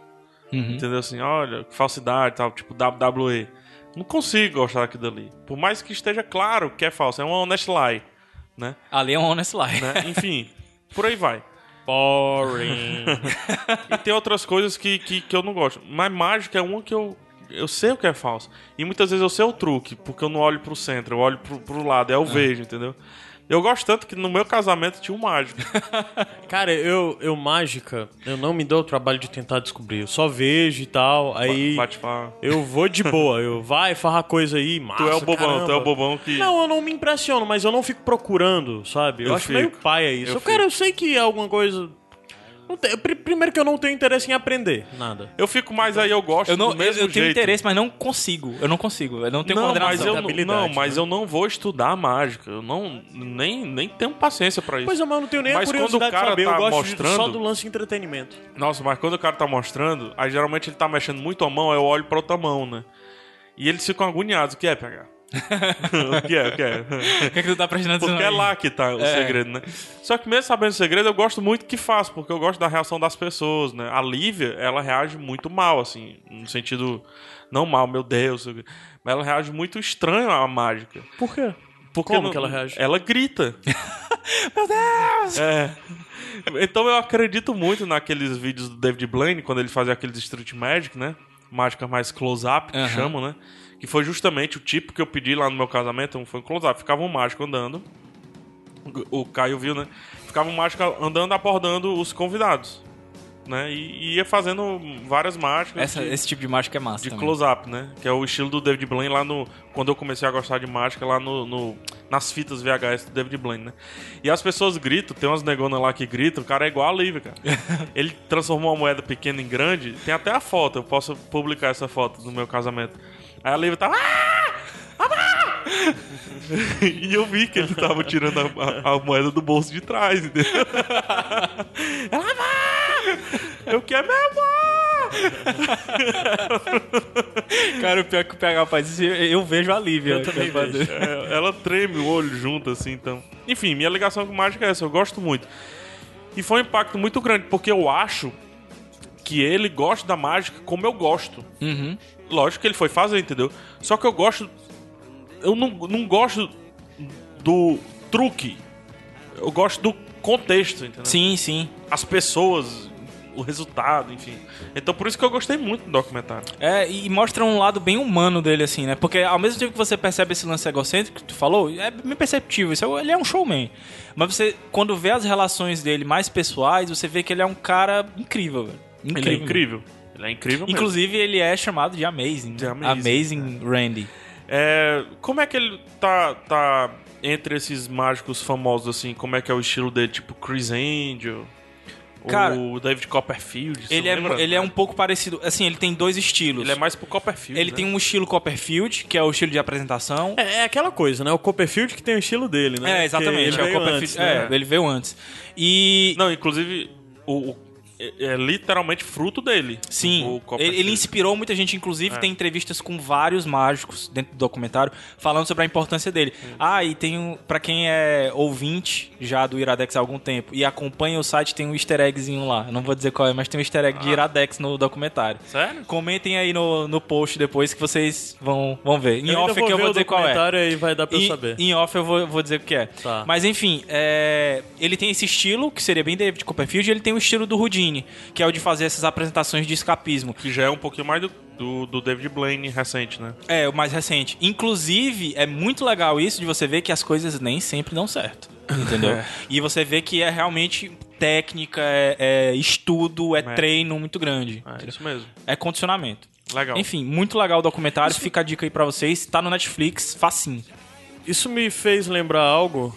Uhum. Entendeu assim? Olha, que falsidade tal, tipo WWE. Não consigo gostar daquilo ali. Por mais que esteja claro que é falso, é um honest lie, né? Ali é um honest lie. né? Enfim, por aí vai. Boring. E tem outras coisas que, que, que eu não gosto. Mas mágica é uma que eu. Eu sei o que é falso. E muitas vezes eu sei o truque, porque eu não olho pro centro, eu olho pro, pro lado, aí eu vejo, entendeu? Eu gosto tanto que no meu casamento tinha um mágico. Cara, eu, eu mágica, eu não me dou o trabalho de tentar descobrir. Eu só vejo e tal, aí Bate eu vou de boa. Eu vai, farra coisa aí, massa, Tu é o bobão, caramba. tu é o bobão que. Não, eu não me impressiono, mas eu não fico procurando, sabe? Eu, Eu acho fico, meio paia isso. eu Eu, cara, eu sei que é alguma coisa. Não tem- pri- primeiro que eu não tenho interesse em aprender nada. Eu fico mais aí, eu gosto Eu, não, do mesmo eu, eu tenho jeito. interesse, mas não consigo. Eu não consigo. Eu não tenho não, mas coordenação. eu Tem não, habilidade, não, mas né? eu não vou estudar mágica. Eu não nem, nem tenho paciência pra isso. Pois é, mas eu não tenho nem Mas a quando curiosidade o cara de saber. tá eu gosto de- mostrando- só do lance de entretenimento. Nossa, mas quando o cara tá mostrando, aí geralmente ele tá mexendo muito a mão, aí eu olho pra outra mão, né? E eles ficam agoniados. O que é, PH? o que é, o que é? O que, é que tu tá prestando atenção? Porque é lá que tá o É. segredo, né? Só que mesmo sabendo o segredo, eu gosto muito que faço, porque eu gosto da reação das pessoas, né? A Lívia, ela reage muito mal, assim, no sentido. Não mal, meu Deus. Mas ela reage muito estranho à mágica. Por quê? Porque Como não- que ela reage? Ela grita. Meu Deus! É. Então eu acredito muito naqueles vídeos do David Blaine, quando ele fazia aqueles Street Magic, né? Mágica mais close-up, que chamam, né? Que foi justamente o tipo que eu pedi lá no meu casamento, foi um close-up. Ficava um mágico andando. O Caio viu, né? Ficava um mágico andando, abordando os convidados. Né? E, e ia fazendo várias mágicas. Essa- de- esse tipo de mágica é massa. de close-up, né? Que é o estilo do David Blaine lá no. Quando eu comecei a gostar de mágica, lá no, no- nas fitas VHS do David Blaine, né? E as pessoas gritam, tem umas negonas lá que gritam, o cara é igual a Lívia, cara. Ele transformou uma moeda pequena em grande, tem até a foto, eu posso publicar essa foto no meu casamento. Aí a Lívia tava. "Ah! Ah!" e eu vi que ele tava tirando a, a- a moeda do bolso de trás, entendeu? Ela vai! Eu quero meu amor! Cara, o pior é que o PH faz isso, eu, vejo a Lívia. Eu também vejo. É, ela treme o olho junto, assim, então. Enfim, minha ligação com mágica é essa, eu gosto muito. E foi um impacto muito grande, porque eu acho que ele gosta da mágica como eu gosto. Uhum. Lógico que ele foi fazer, entendeu? Só que eu gosto. Eu não, não gosto do truque. Eu gosto do contexto, entendeu? Sim, sim. As pessoas, o resultado, enfim. Então por isso que eu gostei muito do documentário. É, e mostra um lado bem humano dele, assim, né? Porque ao mesmo tempo que você percebe esse lance egocêntrico que tu falou, é bem perceptível. Isso é- ele é um showman. Mas você, quando vê as relações dele mais pessoais, você vê que ele é um cara incrível, velho. Ele é incrível. Ele é incrível mesmo. Inclusive, ele é chamado de Amazing. De né? Amazing, Amazing Randy. É, como é que ele tá, tá entre esses mágicos famosos, assim? Como é que é o estilo dele? Tipo Chris Angel, Cara, o David Copperfield. Ele é, lembra? ele é um pouco parecido. Assim, ele tem dois estilos. Ele é mais pro Copperfield, Ele né? tem um estilo Copperfield, que é o estilo de apresentação. É, é aquela coisa, né? O Copperfield que tem o estilo dele, né? É, exatamente. Porque é o Ele veio Copperfield. antes, né? é, ele veio antes. E. Não, inclusive, o, o- é, é literalmente fruto dele. Sim, ele, ele inspirou muita gente, inclusive É. tem entrevistas com vários mágicos dentro do documentário falando sobre a importância dele. Ah, e tem um, pra quem é ouvinte já do Iradex há algum tempo e acompanha o site, tem um easter eggzinho lá. Eu não vou dizer qual é, mas tem um easter egg de Ah. Iradex no documentário. Sério? Comentem aí no, no post depois que vocês vão, vão ver. Em Eu off aqui eu ver vou dizer qual é. vai dar pra eu Em- saber. Em off eu vou, vou dizer o que é. Tá. Mas enfim, é, ele tem esse estilo, que seria bem David Copperfield, e ele tem o estilo do Houdini, que é o de fazer essas apresentações de escapismo. Que já é um pouquinho mais do, do, do David Blaine recente, né? É, o mais recente. Inclusive, é muito legal isso de você ver que as coisas nem sempre dão certo. Entendeu? E você vê que é realmente técnica, é, é estudo, é, É. treino muito grande. É isso mesmo. É condicionamento. Legal. Enfim, muito legal o documentário. Fica a dica aí pra vocês. Tá no Netflix, facinho. Isso me fez lembrar algo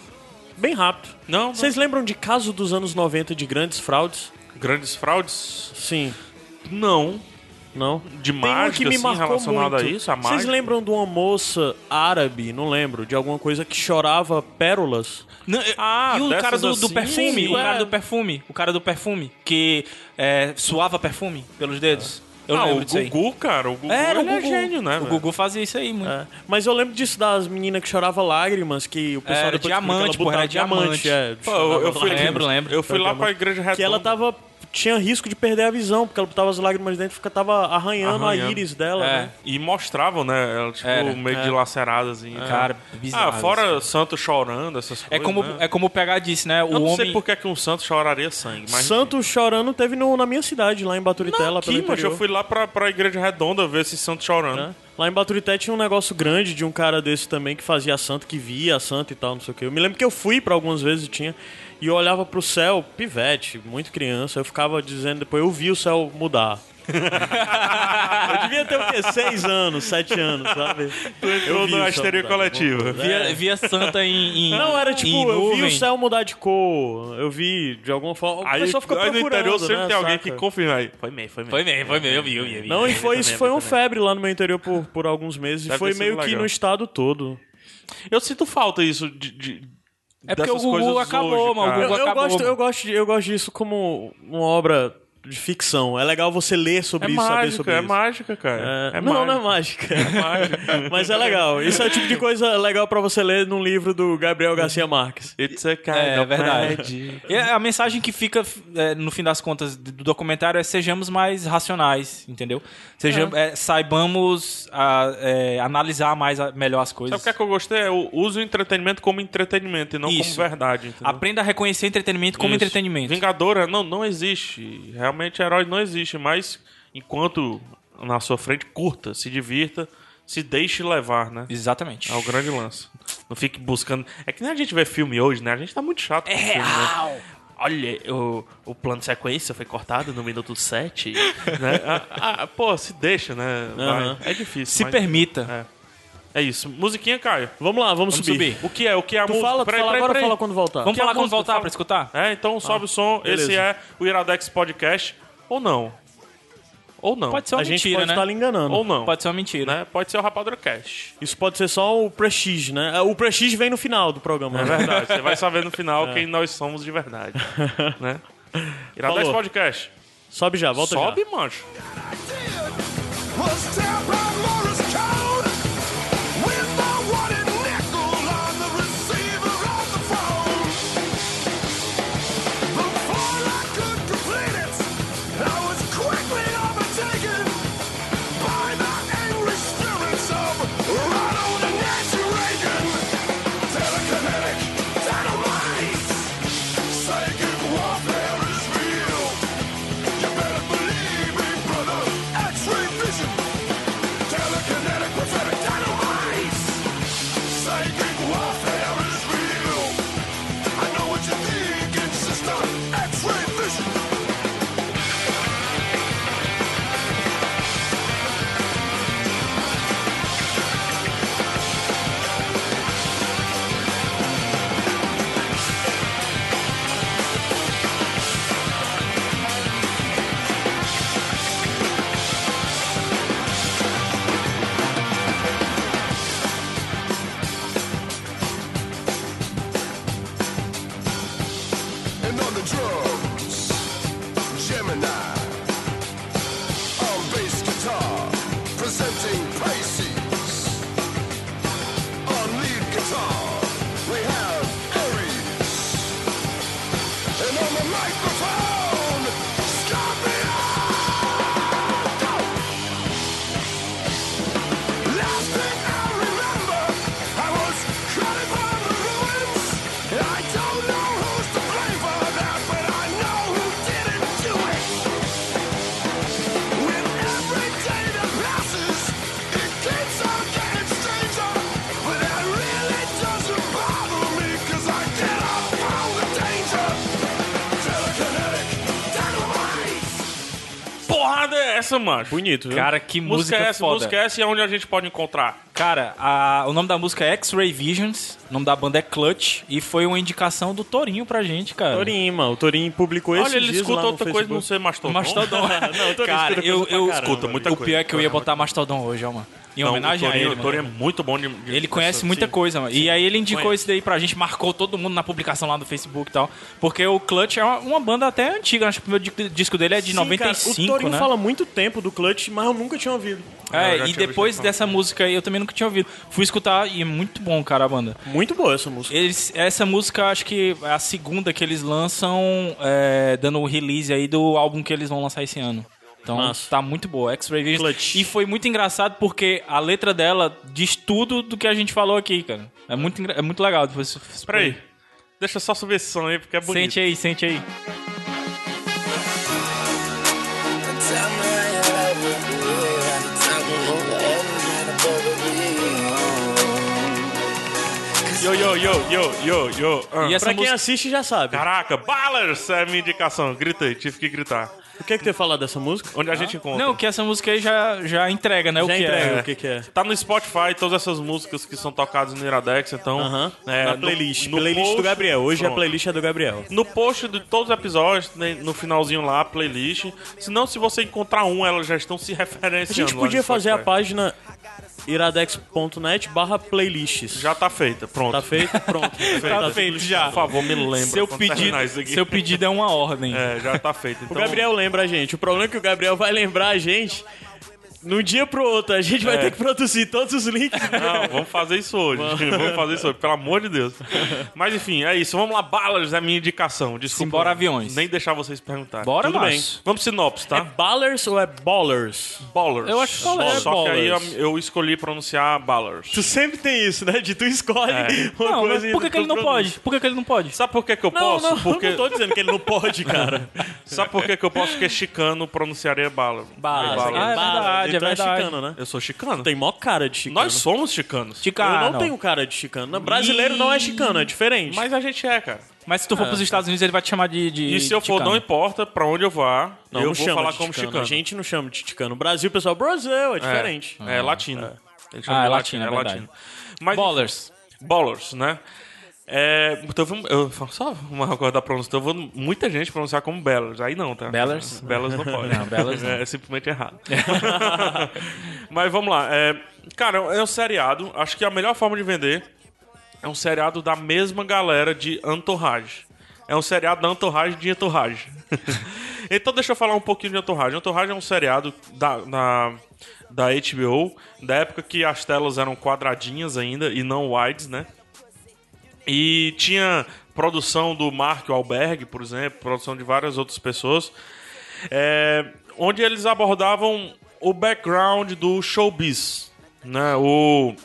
bem rápido. Não, não. Vocês lembram de caso dos anos 90 de grandes fraudes? Grandes fraudes? Sim. Não. Não? De Tem mágica, que me assim, marcou relacionada muito. a isso? A Vocês lembram de uma moça árabe, não lembro, de alguma coisa que chorava pérolas? Não, eu- Ah, e o cara do, do assim, perfume, sim, o cara é. do perfume, o cara do perfume, que é, suava perfume pelos dedos. Eu ah, o. Gugu, cara. O Gugu, Era o ele é Gugu. gênio, né? O velho? Gugu fazia isso aí, muito. É. Mas eu lembro disso das meninas que choravam lágrimas, que o pessoal Era depois diamante, porra, era diamante. É, Pô, eu, eu fui, Lembro, lembro. Eu fui lá pra igreja redonda. que ela tava tinha risco de perder a visão, porque ela botava as lágrimas dentro e tava arranhando, Arranhando. a íris dela, É. né? E mostravam, né? Ela, tipo, Era, meio é. dilacerada, assim. Cara, bizarro. Ah, fora santo chorando, essas É coisas. como, né? é como o PH disse, né? O Eu não homem. sei por que, que um santo choraria sangue, mas. Santo chorando teve no- na minha cidade, lá em Baturité, lá Aqui, mas eu fui lá pra, pra igreja redonda ver esse santo chorando. né? Lá em Baturité tinha um negócio grande de um cara desse também que fazia santo, que via santo e tal, não sei o que. Eu me lembro que eu fui pra algumas vezes e tinha. E eu olhava pro céu, pivete, muito criança, eu ficava dizendo depois, eu vi o céu mudar. Eu devia ter o quê? Seis anos, sete anos, sabe? Tu entrou histeria tá, coletiva. Via, via Santa em, em Não, era tipo, eu vi o céu mudar de cor, eu vi de alguma forma. O Aí, pessoal fica aí no interior sempre né, tem alguém saca? que confirma aí. Foi meio, foi meio. Foi mesmo, foi mesmo, eu vi, eu vi. eu vi. Não, e foi, isso também, foi um também. febre lá no meu interior por, por alguns meses. Deve e foi meio que legal. no estado todo. Eu sinto falta isso de. de É porque o Gugu acabou, hoje, mano, o. Eu, eu acabou, gosto, eu, gosto, eu gosto disso como uma obra de ficção. É legal você ler sobre É isso, saber mágica, sobre é isso. mágica, cara. É, É, não, não é mágica. mágica. Mas é legal. Isso é o tipo de coisa legal pra você ler num livro do Gabriel Garcia Marques. It's a kind É, é of verdade. E a mensagem que fica, é, no fim das contas, do documentário é sejamos mais racionais, entendeu? Seja, é, saibamos a- é, analisar mais a- melhor as coisas. Sabe o que, é que eu gostei? É o uso o entretenimento como entretenimento e não Isso. como verdade. Entendeu? Aprenda a reconhecer entretenimento como Isso. entretenimento. Vingadora não, não existe. Realmente herói não existe, mas enquanto na sua frente, curta, se divirta, se deixe levar, né? Exatamente. É o grande lance. Não fique buscando. É que nem a gente vê filme hoje, né? A gente tá muito chato com É filme, né? real. Olha, o, o plano de sequência foi cortado no minuto 7. né? ah, ah, pô, se deixa, né? Aham. É difícil. Se mas- permita. É isso. Musiquinha, Caio. Vamos lá, vamos, Vamos subir. subir. O que é? O que é a música? fala, Peraí, fala peraí, agora peraí. fala quando voltar? Vamos falar quando voltar fala- pra escutar? É, então sobe o som. beleza. Esse é o Iradex Podcast. Ou não. Ou não. Pode ser uma a gente mentira, pode né? estar lhe enganando. Ou não. Pode ser uma mentira. Né? Pode ser o Rapadura Cash. Isso pode ser só o prestige, né? O prestige vem no final do programa. É né? verdade. Você vai saber no final quem nós somos de verdade. né? Iradex Falou. Podcast. Sobe já, volta Sobe, já. mancho. É mancho? Bonito, viu? Cara, que Música música é essa, foda. música é essa e onde a gente pode encontrar? Cara, a- o nome da música é X-Ray Visions, o nome da banda é Clutch, e foi uma indicação do Torinho pra gente, cara. Torinho, mano. O Torinho publicou esse Olha, ele dias escuta outra coisa não ser mastodon. Mastodon. Não, o Torinho cara, escuta eu, eu caramba, Escuta muita o coisa. pior é que eu ia botar Mastodon hoje, ó, mano. Em Não, homenagem o Torinho, a ele, O Torinho é muito bom de... de- Ele conhece muita sim. coisa, mano. E aí ele indicou Conhece. isso daí pra gente, marcou todo mundo na publicação lá do Facebook e tal. Porque o Clutch é uma, uma banda até antiga, acho que o primeiro di- disco dele é de Sim, 95, cara, o Torinho né? fala muito tempo do Clutch, mas eu nunca tinha ouvido. É, tinha e depois falar. dessa música aí eu também nunca tinha ouvido. Fui escutar e é muito bom, cara, a banda. Muito boa essa música. Eles, essa música acho que é a segunda que eles lançam, é, dando o release aí do álbum que eles vão lançar esse ano. Então Massa. tá muito boa, X-Ray Vision. Clutch. E foi muito engraçado porque a letra dela diz tudo do que a gente falou aqui, cara. É muito, é muito legal. Depois, você- Espera aí. Deixa eu só subir esse som aí, porque é bonito. Sente aí, sente aí. Yo, yo, yo, yo, yo, yo. Ah. E essa Pra quem música- assiste já sabe. Caraca, Ballers é a minha indicação. Grita aí, tive que gritar. O que é que tu ia falar dessa música? Onde a gente encontra. Não, que essa música aí já, já entrega, né? o Já que entrega é. o que, que é. Tá no Spotify todas essas músicas que são tocadas no Iradex, então. Aham. é, Na no- playlist. no playlist do post- Gabriel. Hoje a Pronto. playlist é do Gabriel. No post de todos os episódios, né, no finalzinho lá, a playlist. Se não, se você encontrar um, elas já estão se A referenciando. gente lá podia no fazer a página iradex.net barra playlists. Já tá feita, pronto. Tá feito? Pronto. Tá feito já. Por favor, me lembra. Seu pedido, terminar isso aqui. seu pedido é uma ordem. É, já tá feito. O Então, Gabriel lembra a gente. O problema é que o Gabriel vai lembrar a gente num dia pro outro. A gente vai É. ter que produzir todos os links. Não, vamos fazer isso hoje. vamos fazer isso hoje, pelo amor de Deus. Mas enfim, é isso. Vamos lá, balas é a minha indicação. Desculpa. Simbora, aviões. Nem deixar vocês perguntarem. Bora, Tudo Márcio. Vamos sinopse, É tá? ballers ou é ballers? Ballers. Eu acho que fala- é Só que aí eu, ballers. eu escolhi pronunciar ballers. Tu sempre tem isso, né? De tu escolhe É. uma Não, coisa mas e por que, que ele não produz. pode? Por que, que ele não pode? Sabe por que, que eu Não, posso? não, Porque... eu não tô dizendo que ele não pode, cara. Sabe por que, que eu posso? Porque chicano pronunciaria baller. Bala. Baller. Ah, é verdade, é então verdade. chicano, né? Eu sou chicano. Tem mó cara de chicano. Nós somos chicanos. Chicano. Eu não tenho cara de chicano. Não, Brasileiro não é chicano, é diferente. Mas a gente é, cara. Mas se tu for pros Estados Unidos, ele vai te chamar de. de E se eu for, ticano. não importa pra onde eu vá, não, eu não vou chama falar como chicano. A gente não chama de chicano. Brasil, pessoal, Brasil é diferente. É, é latino. Ah, chamam é de latino, é verdade. latino. Mas, Ballers. Ballers, né? É, então eu, só uma coisa da pronúncia. Tô vendo muita gente pronunciar como Bellers. Aí não, tá? Bellers? Bellers não pode. Não, Bellers não. É, simplesmente errado. Mas vamos lá. É, cara, é um seriado. Acho que a melhor forma de vender é um seriado da mesma galera de Entourage. É um seriado da Entourage de Entourage. então deixa eu falar um pouquinho de Entourage. Entourage é um seriado da, da, da HBO, da época que as telas eram quadradinhas ainda e não wides, né? E tinha produção do Mark Alberg, por exemplo, produção de várias outras pessoas, é, onde eles abordavam o background do showbiz, né? O,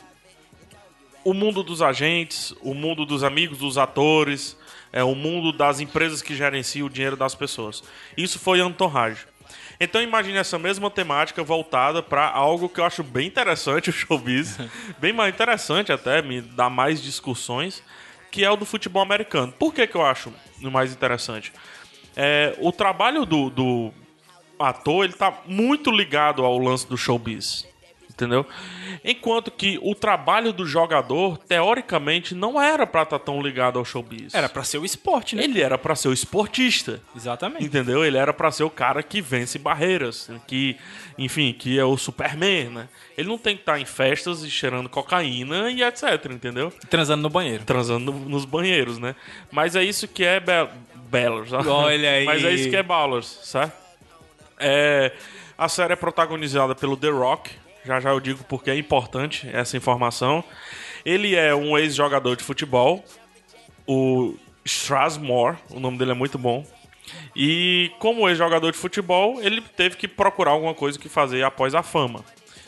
o mundo dos agentes, o mundo dos amigos dos atores, é, o mundo das empresas que gerenciam o dinheiro das pessoas. Isso foi Entourage. Então imagine essa mesma temática voltada para algo que eu acho bem interessante, o showbiz, bem mais interessante até, me dá mais discussões, que é o do futebol americano. Por que, que eu acho mais interessante? É, o trabalho do, do ator ele tá muito ligado ao lance do showbiz. Entendeu? Enquanto que o trabalho do jogador, teoricamente, não era pra estar tão ligado ao showbiz. Era pra ser o esporte, né? Ele era pra ser o esportista. Exatamente. Entendeu? Ele era pra ser o cara que vence barreiras, que, enfim, que é o Superman, né? Ele não tem que estar em festas e cheirando cocaína e etc, entendeu? Transando no banheiro. Transando no- nos banheiros, né? Mas é isso que é be Bellers. Olha aí. Mas é isso que é Ballers, certo? É, a série é protagonizada pelo The Rock. Já já eu digo porque é importante essa informação. Ele é um ex-jogador de futebol, o Strasmore, o nome dele é muito bom. E como ex-jogador de futebol, ele teve que procurar alguma coisa que fazer após a fama.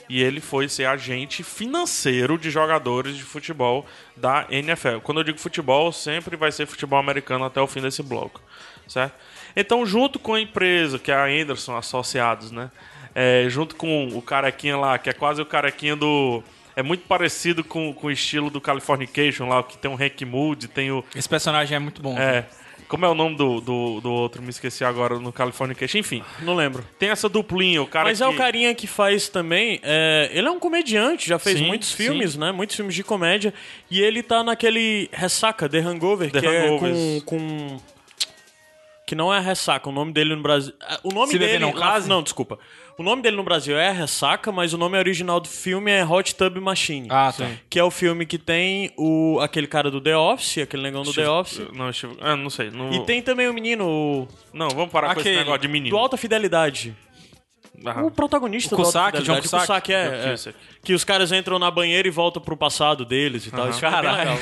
E ele foi ser agente financeiro de jogadores de futebol da NFL. Quando eu digo futebol, sempre vai ser futebol americano até o fim desse bloco, certo? Então, junto com a empresa, que é a Anderson Associados, né? É, junto com o carequinha lá, que é quase o carequinha do... É muito parecido com, com o estilo do Californication lá, que tem o Hank Moody, tem o... Esse personagem é muito bom. É, como é o nome do, do, do outro? Me esqueci agora no Californication. Enfim, Não lembro. tem essa duplinha, o cara Mas que... é o carinha que faz também. é, ele é um comediante, já fez Sim, muitos sim. filmes, né? Muitos filmes de comédia. E ele tá naquele Ressaca, The Hangover, The que é Hangovers. com, com. Que não é Ressaca, o nome dele no Brasil. ah, O nome Se dele. Não Case? Não, desculpa. O nome dele no Brasil é Ressaca, mas o nome original do filme é Hot Tub Machine. Ah, tá. Que é o filme que tem o, aquele cara do The Office, aquele negão do The Office. Não, Steve- ah, não sei. Não, E tem também o menino, o- Não, vamos parar com esse Aquele, negócio de menino. do Alta Fidelidade. Ah, O protagonista O do Cusack, Alta John Cusack. Cusack, é, é. Cusack. Que os caras entram na banheira e voltam pro passado deles e tal. Isso é Caralho.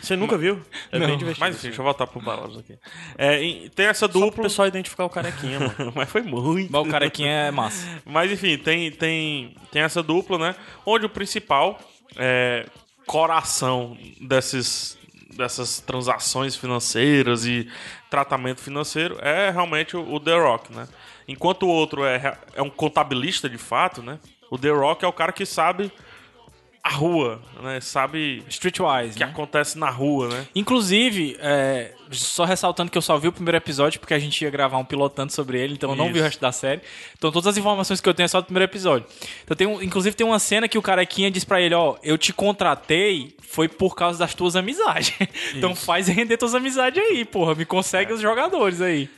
Você nunca viu? É bem divertido. Mas enfim, deixa eu voltar pro Balas aqui. É, e tem essa Só pro dupla. pessoal identificar o carequinha, mano. Mas foi muito. Mas o carequinha é massa. Mas enfim, tem, tem, tem essa dupla, né? Onde o principal é, coração desses, dessas transações financeiras e tratamento financeiro é realmente o, The Rock, né? Enquanto o outro é, é um contabilista de fato, né? O The Rock é o cara que sabe a rua, né? Sabe Streetwise, que né? acontece na rua, né? Inclusive, é, só ressaltando que eu só vi o primeiro episódio porque a gente ia gravar um pilotando sobre ele, então eu não vi o resto da série. Então todas as informações que eu tenho é só do primeiro episódio. Então tem um- inclusive tem uma cena que o carequinha diz pra ele, ó, eu te contratei foi por causa das tuas amizades. então faz render tuas amizades aí, porra, me consegue os jogadores aí.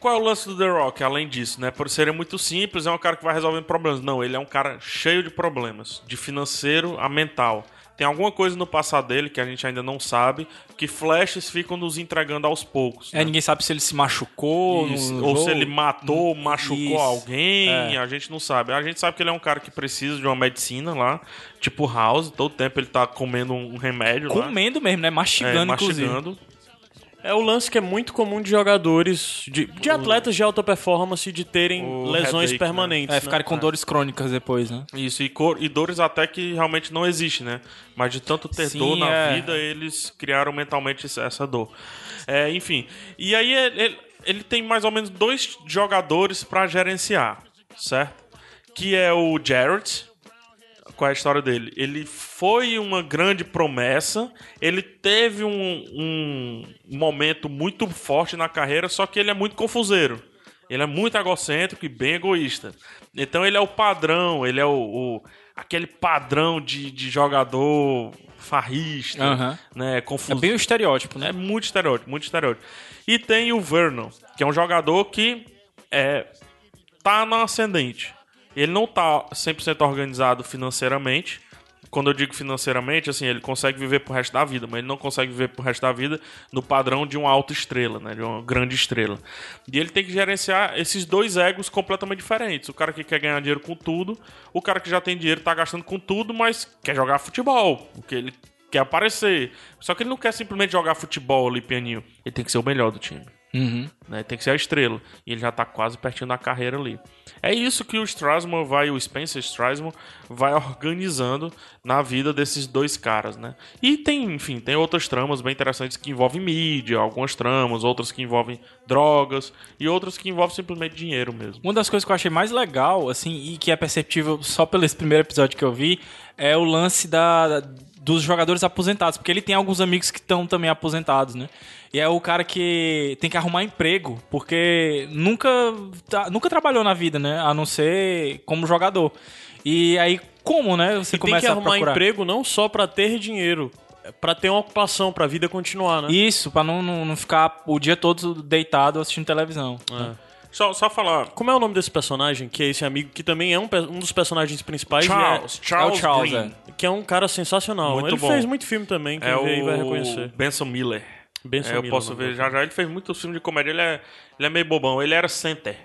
Qual é o lance do The Rock, além disso, né? Por ser muito simples, é um cara que vai resolvendo problemas. Não, ele é um cara cheio de problemas, de financeiro a mental. Tem alguma coisa no passado dele que a gente ainda não sabe, que flashes ficam nos entregando aos poucos. É, né? ninguém sabe se ele se machucou, Isso, ou jogo. se ele matou, machucou Isso. alguém, É. a gente não sabe. A gente sabe que ele é um cara que precisa de uma medicina lá, tipo House, todo tempo ele tá comendo um remédio lá, comendo mesmo, né? é, Mastigando, inclusive. É o lance que é muito comum de jogadores, de, de atletas de alta performance, de terem O lesões headache, né? permanentes. É, né? ficarem com dores crônicas depois, né? Isso, e, cor- e dores até que realmente não existe, né? Mas de tanto ter Sim, dor na é. vida, eles criaram mentalmente essa- essa dor. É, enfim, e aí ele, ele- ele tem mais ou menos dois jogadores pra gerenciar, certo? Que é o Jarrett. Qual é a história dele? Ele foi uma grande promessa, ele teve um, um momento muito forte na carreira, só que ele é muito confuseiro. Ele é muito egocêntrico e bem egoísta. Então ele é o padrão, ele é o, o- aquele padrão de, de jogador farrista, Aham. né? É Confuso. bem o estereótipo, né? É muito estereótipo, muito estereótipo. E tem o Vernon, que é um jogador que é, tá no ascendente. Ele não tá 100% organizado financeiramente. Quando eu digo financeiramente, assim, ele consegue viver pro resto da vida, mas ele não consegue viver pro resto da vida no padrão de uma alta estrela, né? De uma grande estrela. E ele tem que gerenciar esses dois egos completamente diferentes. O cara que quer ganhar dinheiro com tudo, o cara que já tem dinheiro tá gastando com tudo, mas quer jogar futebol, porque ele quer aparecer. Só que ele não quer simplesmente jogar futebol ali, pianinho. Ele tem que ser o melhor do time. Uhum. Né? Tem que ser a estrela. E ele já tá quase pertinho da carreira ali. É isso que o Strasman vai, o Spencer Strasman, vai organizando na vida desses dois caras, né? E tem, enfim, tem outras tramas bem interessantes que envolvem mídia, algumas tramas, outras que envolvem drogas e outras que envolvem simplesmente dinheiro mesmo. Uma das coisas que eu achei mais legal, assim, e que é perceptível só pelo esse primeiro episódio que eu vi, é o lance da, dos jogadores aposentados, porque ele tem alguns amigos que estão também aposentados, né? E é o cara que tem que arrumar emprego, porque nunca, tá- nunca trabalhou na vida, né? A não ser como jogador. E aí, como, né? Você E tem começa que a arrumar emprego não só pra ter dinheiro, é pra ter uma ocupação, pra vida continuar, né? Isso, pra não, não, não ficar o dia todo deitado assistindo televisão. Só, só falar. Como é o nome desse personagem, que é esse amigo, que também é um, um dos personagens principais, Charles, é- Charles, é o Charles, Green. é. que é um cara sensacional. Muito Ele bom. fez muito filme também, quem É vê aí vai o reconhecer. Benson Miller. Benson É, eu Miller, posso o ver já já. Ele fez muitos filmes de comédia. Ele é, ele é meio bobão. Ele era center.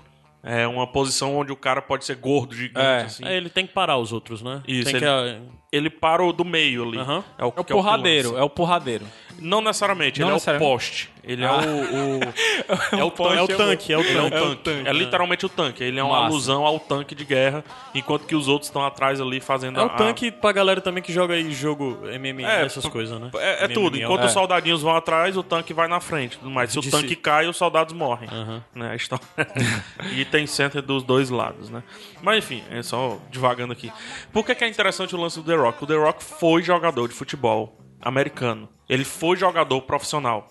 É uma posição onde o cara pode ser gordo, gigante, É. assim. É, ele tem que parar os outros, né? Isso, Tem ele- que, Ele para o do meio ali. Aham. É o, É o que porradeiro, é o porradeiro. Não necessariamente, Não ele necessariamente. é o poste. Ele Ah. é o. o- é, o, é o tanque, é o ele é o tanque. tanque. É, literalmente o tanque. Ele é uma Massa. alusão ao tanque de guerra, enquanto que os outros estão atrás ali fazendo É o a- tanque pra galera também que joga aí jogo MMA, É, essas coisas, né? É, é tudo. Enquanto É. os soldadinhos vão atrás, o tanque vai na frente. mais. Se o tanque cai, os soldados morrem. Aham. Né, a história. e tem center dos dois lados, né? Mas enfim, é só devagando aqui. Por que, que é interessante o lance do The Rock? O The Rock foi jogador de futebol americano. Ele foi jogador profissional.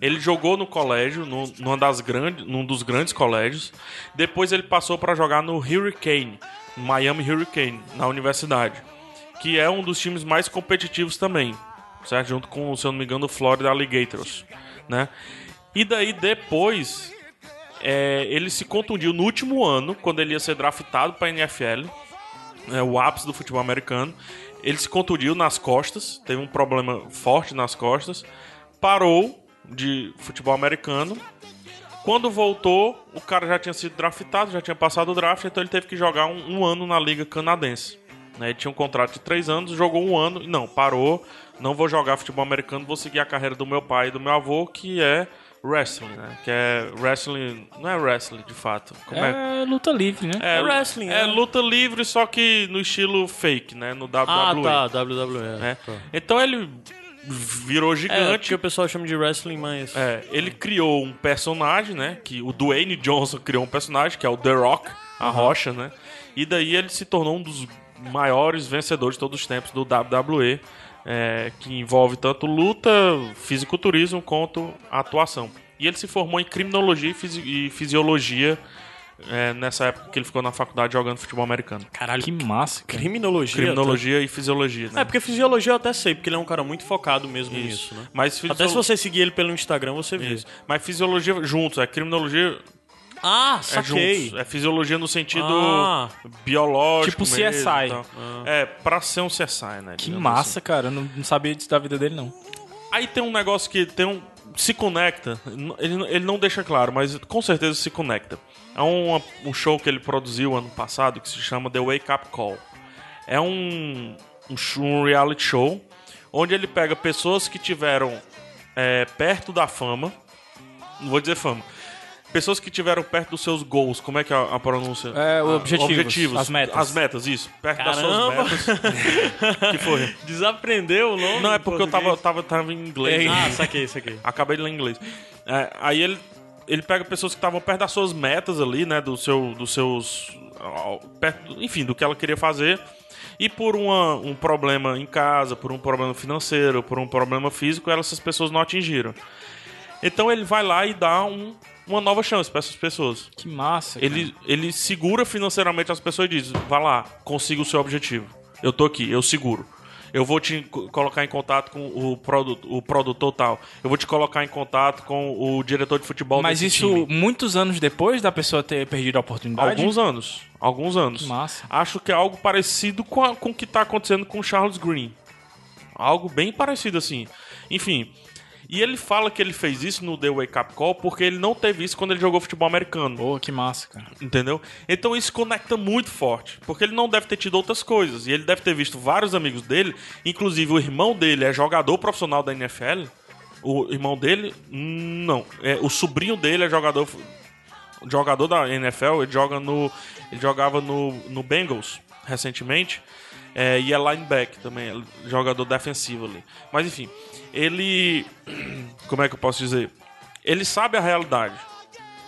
Ele jogou no colégio, no, numa das grandes, num dos grandes colégios. Depois ele passou para jogar no Hurricane, Miami Hurricane, na universidade. Que é um dos times mais competitivos também. Certo? Junto com, se eu não me engano, o Florida Alligators. Né? E daí depois é, ele se contundiu no último ano, quando ele ia ser draftado para a NFL, é, o ápice do futebol americano. Ele se contundiu nas costas, teve um problema forte nas costas, parou de futebol americano. Quando voltou, o cara já tinha sido draftado, já tinha passado o draft, então ele teve que jogar um, um ano na liga canadense. né? Ele tinha um contrato de três anos, jogou um ano, não, parou, não vou jogar futebol americano, vou seguir a carreira do meu pai e do meu avô, que é wrestling, né? Que é wrestling, não é wrestling de fato. Como é? É luta livre, né? É, É wrestling, É é. luta livre, só que no estilo fake, né? No WWE. Ah, tá, WWE. né? tá. Então ele virou É, gigante. porque o pessoal chama de wrestling, mas... É, ele criou um personagem, né? Que o Dwayne Johnson criou um personagem, que é o The Rock, a rocha, né? E daí ele se tornou um dos maiores vencedores de todos os tempos do WWE, é, que envolve tanto luta, fisiculturismo quanto atuação. E ele se formou em criminologia e, fisi- e fisiologia é, nessa época que ele ficou na faculdade jogando futebol americano. Caralho, Que massa, cara. criminologia. Criminologia e fisiologia, né? É, porque fisiologia eu até sei, porque ele é um cara muito focado mesmo nisso, né? Mas Até se fisiolo- você seguir ele pelo Instagram, você vê. Isso. Mas fisiologia juntos, é criminologia Ah, é saquei. juntos. É fisiologia no sentido Ah. biológico. Tipo mesmo, CSI. e tal. É, pra ser um CSI, né? Que massa, cara. Eu não, não sabia disso da vida dele, não. Aí tem um negócio que tem um. Se conecta. Ele, ele não deixa claro, mas com certeza se conecta. É um, um show que ele produziu ano passado que se chama The Wake Up Call. É um, um, um reality show onde ele pega pessoas que tiveram é, perto da fama. Não vou dizer fama. Pessoas que tiveram perto dos seus goals. Como é que é a, a pronúncia? É, o Ah, objetivos, as metas. As metas, isso. Perto Caramba! das suas metas. que foi? Desaprendeu o nome? Não, é porque eu tava, tava, tava em inglês. Ah, saquei, saquei. Acabei de ler em inglês. É, aí ele, ele pega pessoas que estavam perto das suas metas ali, né? Do seu, dos seus. Perto, enfim, do que ela queria fazer. E por uma, um problema em casa, por um problema financeiro, por um problema físico, elas- essas pessoas não atingiram. Então ele vai lá e dá um- uma nova chance para essas pessoas. Que massa. cara. Ele, ele segura financeiramente as pessoas e diz: vai lá, consiga o seu objetivo. Eu tô aqui, eu seguro. Eu vou te co- colocar em contato com o, o produtor tal. Eu vou te colocar em contato com o diretor de futebol Mas isso time. muitos anos depois da pessoa ter perdido a oportunidade? Alguns anos. Alguns anos. Que massa. Acho que é algo parecido com, a- com o que tá acontecendo com o Charles Green. Algo bem parecido assim. Enfim. E ele fala que ele fez isso no The Wake Up Call porque ele não teve isso quando ele jogou futebol americano. Pô, que massa, cara. Entendeu? Então isso conecta muito forte. Porque ele não deve ter tido outras coisas. E ele deve ter visto vários amigos dele, inclusive o irmão dele é jogador profissional da NFL. O irmão dele, não. É, o sobrinho dele é jogador jogador da NFL, ele joga no ele jogava no, no Bengals recentemente. É, e é linebacker também, é jogador defensivo ali. Mas enfim, ele como é que eu posso dizer? Ele sabe a realidade.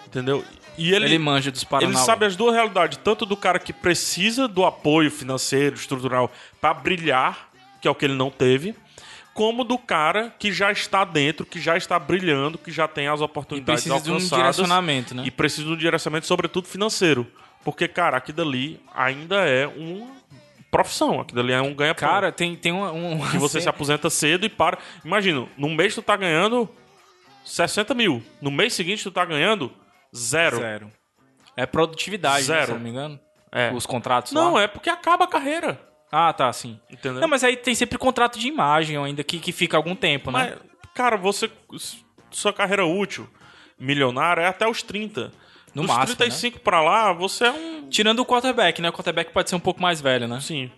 Entendeu? E Ele, manja dos Paraná. ele sabe as duas realidades, tanto do cara que precisa do apoio financeiro, estrutural para brilhar, que é o que ele não teve, como do cara que já está dentro, que já está brilhando, que já tem as E oportunidades precisa de um alcançadas direcionamento, né? e precisa de um direcionamento, sobretudo financeiro. Porque, cara, aqui dali ainda é uma profissão, aqui dali é um ganha-pão. Cara, tem, tem um... um que você se aposenta cedo e para. Imagina, num mês tu tá ganhando 60 mil. No mês seguinte tu tá ganhando zero. Zero. É produtividade, né, Zero. se eu não me engano. É. Os contratos Não, lá. é porque acaba a carreira. Ah, tá, sim. Entendeu? Não, mas aí tem sempre contrato de imagem ainda que, que fica algum tempo, né? Mas, cara, você. Sua carreira útil, milionária, é até os 30. No Dos máximo, 35 pra lá, você é um. Tirando o quarterback, né? O quarterback pode ser um pouco mais velho, né? Sim.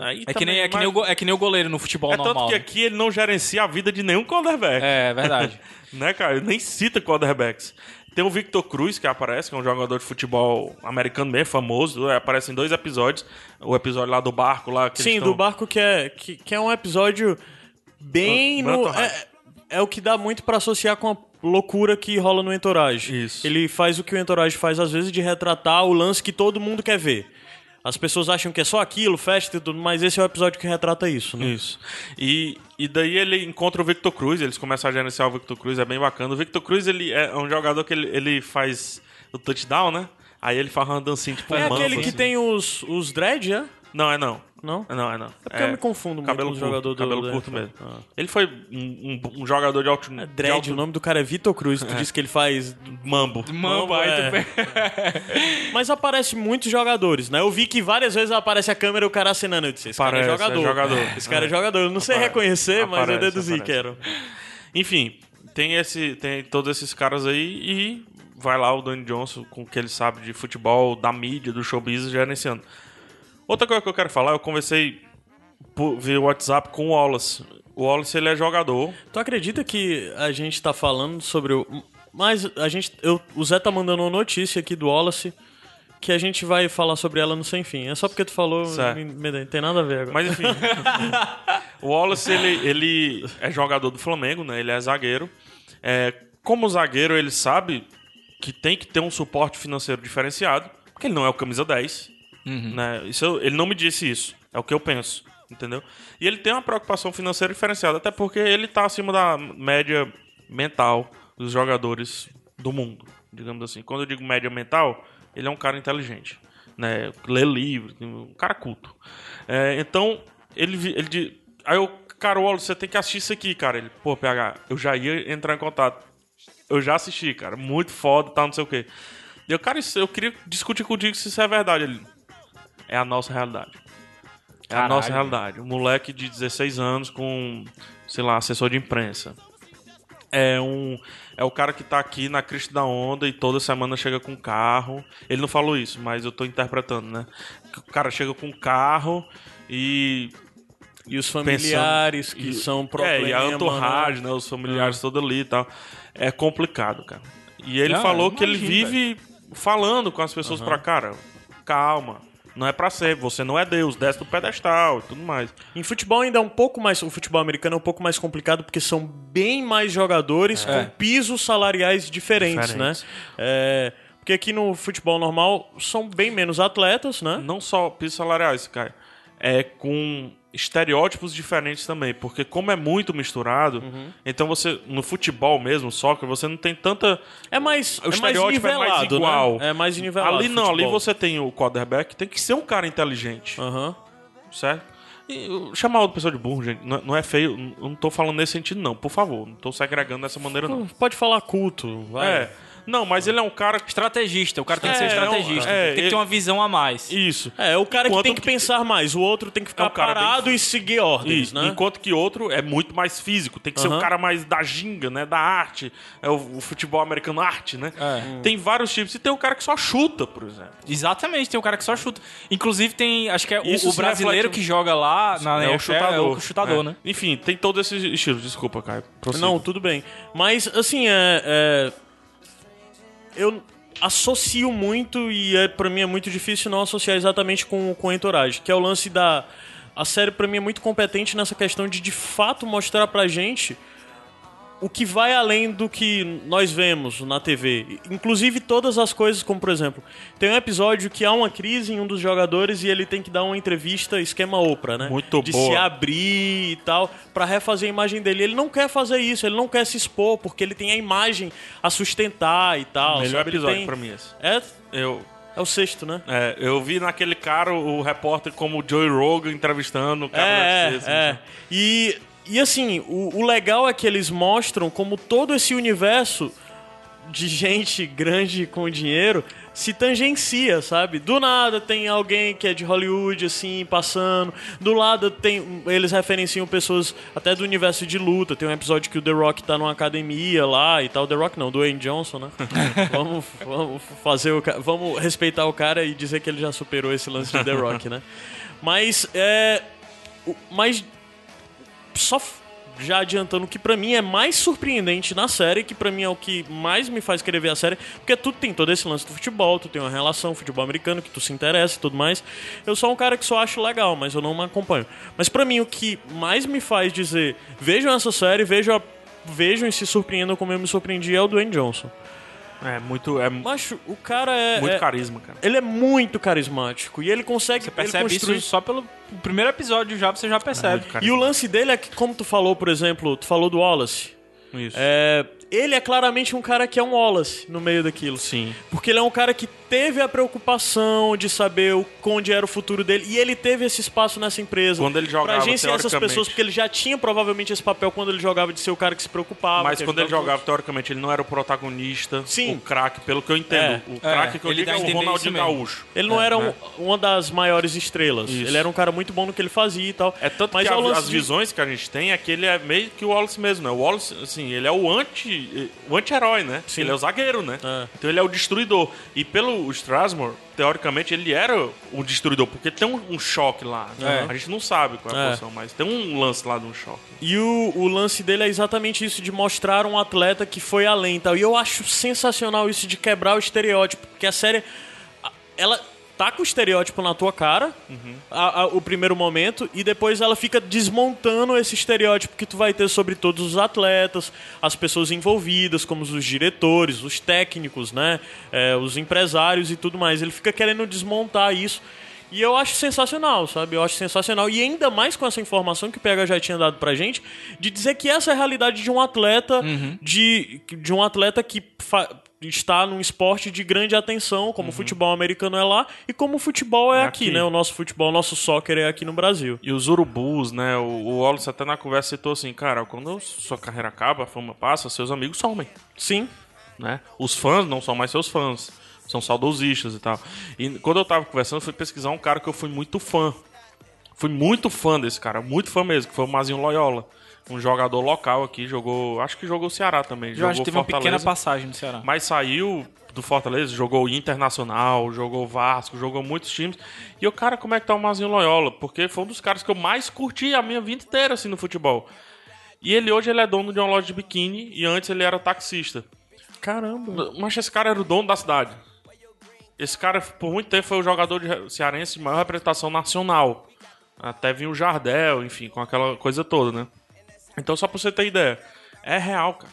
Aí É que, nem, é, que nem o, é que nem o goleiro no futebol É normal. tanto que né? aqui ele não gerencia a vida de nenhum quarterback. É, é verdade. né, cara? Ele nem cita quarterbacks. Tem o Victor Cruz, que aparece, que é um jogador de futebol americano bem famoso. é, Aparece em dois episódios. O episódio lá do barco lá. Que Sim, eles do barco que é, que, que é um episódio bem Muito no. É, é o que dá muito pra associar com a loucura que rola no Entourage. Isso. Ele faz o que o Entourage faz, às vezes, de retratar o lance que todo mundo quer ver. As pessoas acham que é só aquilo, festa e tudo, mas esse é o episódio que retrata isso, né? Isso. E, e daí ele encontra o Victor Cruz, eles começam a gerenciar o Victor Cruz, é bem bacana. O Victor Cruz, ele é um jogador que ele, ele faz o touchdown, né? Aí ele faz uma dancinha tipo É um aquele que assim. tem os, os dread, é? Não, é não. Não? É não, é não. É porque eu me confundo muito cabelo com o curto, jogador do- Cabelo do curto mesmo. Ah. Ele foi um, um- um jogador de alto... É de dread, alto o nome do cara é Vitor Cruz. Tu disse que ele faz mambo. Mambo, aí tu é. Mas aparece muitos jogadores, né? Eu vi que várias vezes aparece a câmera e o cara acenando. Eu disse, esse Parece, cara é é jogador. jogador. Esse cara é, É. jogador. Eu não sei Aparece, reconhecer, mas eu aparece, deduzi aparece. que era. Enfim, tem, esse, tem todos esses caras aí e vai lá o Dwayne Johnson com o que ele sabe de futebol, da mídia, do showbiz gerenciando. Outra coisa que eu quero falar, eu conversei por, via WhatsApp com o Wallace. O Wallace, ele é jogador. Tu acredita que a gente tá falando sobre o. Mas a gente. Eu, o Zé tá mandando uma notícia aqui do Wallace que a gente vai falar sobre ela no Sem Fim. É só porque tu falou. Me- me- tem nada a ver agora. Mas enfim. o Wallace, ele, ele é jogador do Flamengo, né? Ele é zagueiro. É, como zagueiro, ele sabe que tem que ter um suporte financeiro diferenciado, porque ele não é o camisa 10. Né? Isso ele não me disse isso. É o que eu penso. Entendeu? E ele tem uma preocupação financeira diferenciada, até porque ele tá acima da média mental dos jogadores do mundo, digamos assim. Quando eu digo média mental, ele é um cara inteligente, né? Lê livro, um cara culto. É, então, ele, ele aí eu, Wallace, você tem que assistir isso aqui, cara. Ele, pô, PH, eu já ia entrar em contato. Eu já assisti, cara. Muito foda, tal, não sei o quê. Eu, cara, isso- eu queria discutir contigo se isso é verdade. Ele, é a nossa realidade. É a Caralho. nossa realidade. Um moleque de 16 anos com, sei lá, assessor de imprensa. É um é o cara que tá aqui na crista da onda e toda semana chega com carro. Ele não falou isso, mas eu tô interpretando, né? O cara chega com carro e E os familiares que e- são problema, É, e a entourage, né? Os familiares todos ali e tal. É complicado, cara. E ele Não, falou que ele vive falando com as pessoas pra cara, calma, não é pra ser, você não é Deus, desce do pedestal e tudo mais. Em futebol ainda é um pouco mais. O futebol americano é um pouco mais complicado porque são bem mais jogadores com pisos salariais diferentes, Diferentes. né? É, porque aqui no futebol normal são bem menos atletas, né? Não só pisos salariais, cara, é com estereótipos diferentes também, porque como é muito misturado, Uhum. então você, no futebol mesmo, soccer, você não tem tanta... É mais, O é mais estereótipo é mais nivelado, igual. Né? É mais nivelado. ali não, ali futebol. você tem o quarterback, tem que ser um cara inteligente. Aham. certo? E chamar outra pessoa de burro, gente, não, não é feio, não tô falando nesse sentido, não, por favor, não tô segregando dessa maneira, não. Pode falar culto, vai. É, não, mas ele é um cara. Estrategista, o cara tem que ser É, estrategista. é, tem que ele- ter uma visão a mais. Isso. É, o cara que tem que, que- pensar mais, o outro tem que ficar É um cara bem- parado e seguir ordens, Isso, né? Enquanto que outro é muito mais físico, tem que ser Aham. um cara mais da ginga, né? Da arte. É o, o futebol americano arte, né? É. Tem vários tipos. E tem um cara que só chuta, por exemplo. Exatamente, tem um cara que só chuta. Inclusive tem, acho que é o- Isso o, brasileiro reflete- que joga lá na é o chutador. É o chutador, É. né? Enfim, tem todos esses estilos. Desculpa, Caio. Prossiga. Não, tudo bem. Mas, assim, é. Eu associo muito, e é, pra mim é muito difícil não associar exatamente com, com entourage, que é o lance da. A série, pra mim, é muito competente nessa questão de de fato mostrar pra gente o que vai além do que nós vemos na TV. Inclusive todas as coisas, como por exemplo, tem um episódio que há uma crise em um dos jogadores e ele tem que dar uma entrevista esquema Oprah, né? Muito de boa. se abrir e tal, pra refazer a imagem dele. Ele não quer fazer isso, ele não quer se expor, porque ele tem a imagem a sustentar e tal. Melhor sabe? Episódio tem- pra mim esse. É, Eu, é o sexto, né? é, eu vi naquele cara o, repórter como o Joey Rogan entrevistando o cara da É, UFC, é, assim. é. E, e assim, o, o legal é que eles mostram como todo esse universo de gente grande com dinheiro se tangencia, sabe? Do nada tem alguém que é de Hollywood, assim, passando. Do lado tem. Eles referenciam pessoas até do universo de luta. Tem um episódio que o The Rock tá numa academia lá e tal. The Rock não, do Dwayne Johnson, né? vamos, vamos fazer o Vamos respeitar o cara e dizer que ele já superou esse lance de The Rock, né? Mas é. Mas só já adiantando que pra mim é mais surpreendente na série, que pra mim é o que mais me faz querer ver a série, porque tu tem todo esse lance do futebol, tu tem uma relação futebol americano que tu se interessa e tudo mais. Eu sou um cara que só acho legal, mas eu não me acompanho. Mas pra mim o que mais me faz dizer, vejam essa série, vejam a- Vejam e se surpreendam como eu me surpreendi é o Dwayne Johnson. É muito, é Macho, o cara é. muito é- carisma, cara. Ele é muito carismático e ele consegue Você ele percebe construi- isso só pelo primeiro episódio já, você já percebe. Muito E o lance dele é que, como tu falou, por exemplo, tu falou do Wallace. Isso. É, ele é claramente um cara que é um Wallace no meio daquilo. Sim. Porque ele é um cara que teve a preocupação de saber o, onde era o futuro dele. E ele teve esse espaço nessa empresa. Quando ele jogava, Pra agenciar essas pessoas, porque ele já tinha provavelmente esse papel quando ele jogava de ser o cara que se preocupava. Mas quando ele jogava, teoricamente, ele não era o protagonista, Sim. o craque, pelo que eu entendo. É. o craque que eu ele digo é o Ronaldinho. Gaúcho. Ele não É, era né? um- uma das maiores estrelas. Isso. Ele era um cara muito bom no que ele fazia e tal. É tanto Mas que é o a- as de- visões que a gente tem é que ele é meio que o Wallace mesmo, né? O Wallace, assim, ele é o anti o anti-herói, né? Sim. Ele é o zagueiro, né? É. Então ele é o destruidor. E pelo Strasmore, teoricamente, ele era o destruidor, porque tem um, um choque lá. É. A gente não sabe qual é a É. posição, mas tem um lance lá de um choque. E o, o lance dele é exatamente isso, de mostrar um atleta que foi além e tal. E eu acho sensacional isso de quebrar o estereótipo, porque a série, ela tá com o estereótipo na tua cara, a- a- o primeiro momento, e depois ela fica desmontando esse estereótipo que tu vai ter sobre todos os atletas, as pessoas envolvidas, como os diretores, os técnicos, né, é, os empresários e tudo mais. Ele fica querendo desmontar isso. E eu acho sensacional, sabe? Eu acho sensacional. E ainda mais com essa informação que o PH já tinha dado pra gente, de dizer que essa é a realidade de um atleta, Uhum. de, de um atleta que fa- está num esporte de grande atenção, como o futebol americano é lá, e como o futebol é, Uhum. É aqui, aqui. né? O nosso futebol, o nosso soccer é aqui no Brasil. E os urubus, né? O, o Wallace até na conversa citou assim, cara, quando sua carreira acaba, a fama passa, seus amigos somem, Sim. né? Os fãs não são mais seus fãs, são saudosistas e tal. E quando eu tava conversando, eu fui pesquisar um cara que eu fui muito fã. Fui muito fã desse cara, muito fã mesmo, que foi o Mazinho Loyola. Um jogador local aqui, jogou. Acho que jogou o Ceará também. Eu jogou acho que teve uma Fortaleza, pequena passagem no Ceará. Mas saiu do Fortaleza, jogou Internacional, jogou Vasco, jogou muitos times. E o cara, como é que tá o Mazinho Loyola? Porque foi um dos caras que eu mais curti a minha vida inteira assim no futebol. E ele hoje ele é dono de uma loja de biquíni e antes ele era taxista. Caramba. Mas esse cara era o dono da cidade. Esse cara, por muito tempo, foi o jogador de cearense de maior representação nacional. Até vinha o Jardel, enfim, com aquela coisa toda, né? Então, só pra você ter ideia, é real, cara.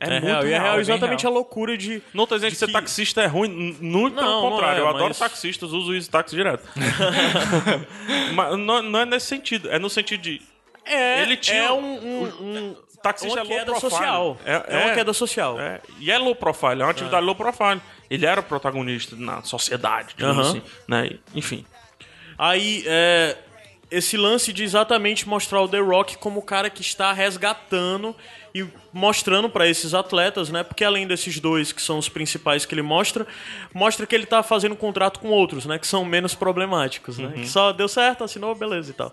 É, É, muito real. real. E é real bem exatamente real. a loucura de. Não tô dizendo que ser taxista é ruim, muito pelo Não, não contrário. é, eu adoro mas- taxistas, uso isso táxi direto. mas não, não é nesse sentido, é no sentido de. É, Ele tinha- é um, um, um- Taxista uma é queda profile. social. É, uma queda social. É, e é low profile, é uma atividade low profile. Ele era o protagonista na sociedade, digamos assim. Né? Enfim. Aí, é, esse lance de exatamente mostrar o The Rock como o cara que está resgatando e mostrando pra esses atletas, né? Porque além desses dois que são os principais que ele mostra, mostra que ele tá fazendo contrato com outros, né? Que são menos problemáticos, né? Que só deu certo, assinou, beleza e tal.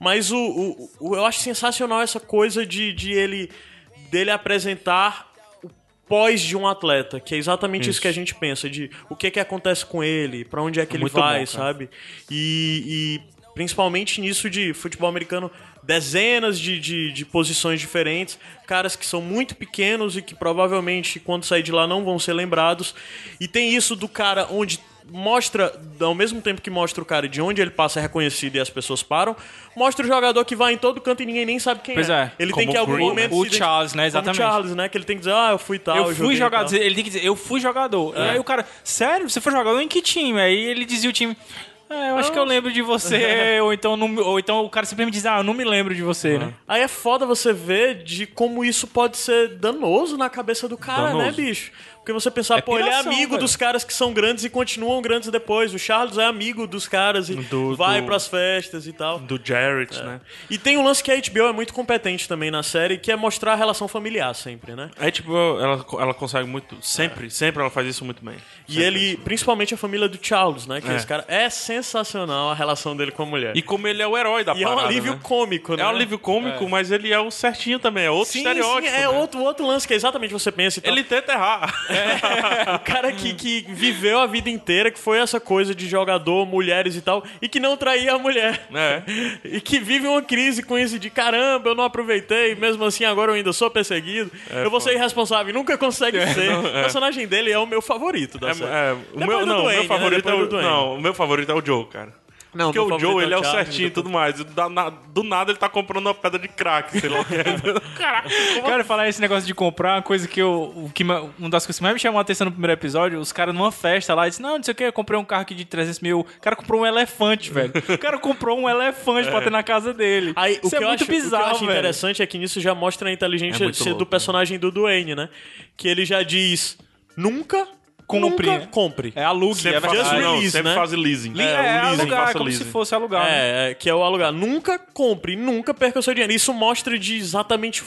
Mas o, o- o- eu acho sensacional essa coisa de, de ele dele apresentar o pós de um atleta, que é exatamente isso, que a gente pensa, de o que que acontece com ele, pra onde é que ele Muito bom, vai, cara. sabe? E, e principalmente nisso de futebol americano, dezenas de, de, de posições diferentes, caras que são muito pequenos e que provavelmente quando sair de lá não vão ser lembrados. E tem isso do cara onde mostra, ao mesmo tempo que mostra o cara de onde ele passa é reconhecido e as pessoas param, mostra o jogador que vai em todo canto e ninguém nem sabe quem Pois é. é, Ele como tem que em algum Green, momento né? O Charles, né, exatamente. Charles, né, que ele tem que dizer, ah, eu fui tal, eu joguei fui jogador, tal. ele tem que dizer, eu fui jogador. E aí o cara, sério, você foi jogador em que time? Aí ele dizia o time. "Ah, eu acho que eu lembro de você, ou então, não, ou então o cara simplesmente diz, ah, eu não me lembro de você, né? Aí é foda você ver de como isso pode ser danoso na cabeça do cara, né, Danoso. bicho? Porque você pensar, É pô, ele é amigo velho. dos caras que são grandes e continuam grandes depois. O Charles é amigo dos caras e Do- vai do- pras festas e tal. Do Jarrett, né? E tem um lance que a HBO é muito competente também na série, que é mostrar a relação familiar sempre, né? É tipo, ela, ela consegue muito. Sempre, sempre ela faz isso muito bem. E ele, principalmente a família do Charles, né? Que É. esse cara é sensacional a relação dele com a mulher. E como ele é o herói da E é um parada. alívio né? cômico, né? É um alívio cômico, mas ele é o certinho também. É outro Sim, estereótipo. sim, é né? outro, outro lance que é exatamente você pensa e tal. Ele tenta errar. O cara que, que viveu a vida inteira, que foi essa coisa de jogador, mulheres e tal, e que não traía a mulher. É. E que vive uma crise com isso de caramba, eu não aproveitei, mesmo assim agora eu ainda sou perseguido. eu vou ser irresponsável e nunca consegue ser. O personagem dele é o meu favorito da É, série. é, o meu, não, o Dwayne, meu né? favorito é Depois o, não, o meu favorito é o Joe, cara. Não, Porque o Joe, ele é o certinho e tudo mais. E na- do nada ele tá comprando uma pedra de crack, sei lá o que é. Caraca. Cara, falar esse negócio de comprar, uma coisa que eu. o Que, ma- uma das coisas que mais me chamou a atenção no primeiro episódio, os caras numa festa lá, disse, não, não sei o que, eu comprei um carro aqui de 300 mil. O cara comprou um elefante, velho. O cara comprou um elefante pra ter na casa dele. Aí, o Isso que é eu muito acho, o que eu bizarro, acho velho. interessante é que nisso já mostra a inteligência É muito do louco, personagem do Dwayne, né? Que ele já diz, nunca Compre, nunca compre. É alugue, Sempre é faz, Just não, release, né? faz leasing. É, é, o leasing, alugar, faça como leasing. se fosse alugar. né? É, é, que é o alugar. Nunca compre, nunca perca o seu dinheiro. Isso mostra de exatamente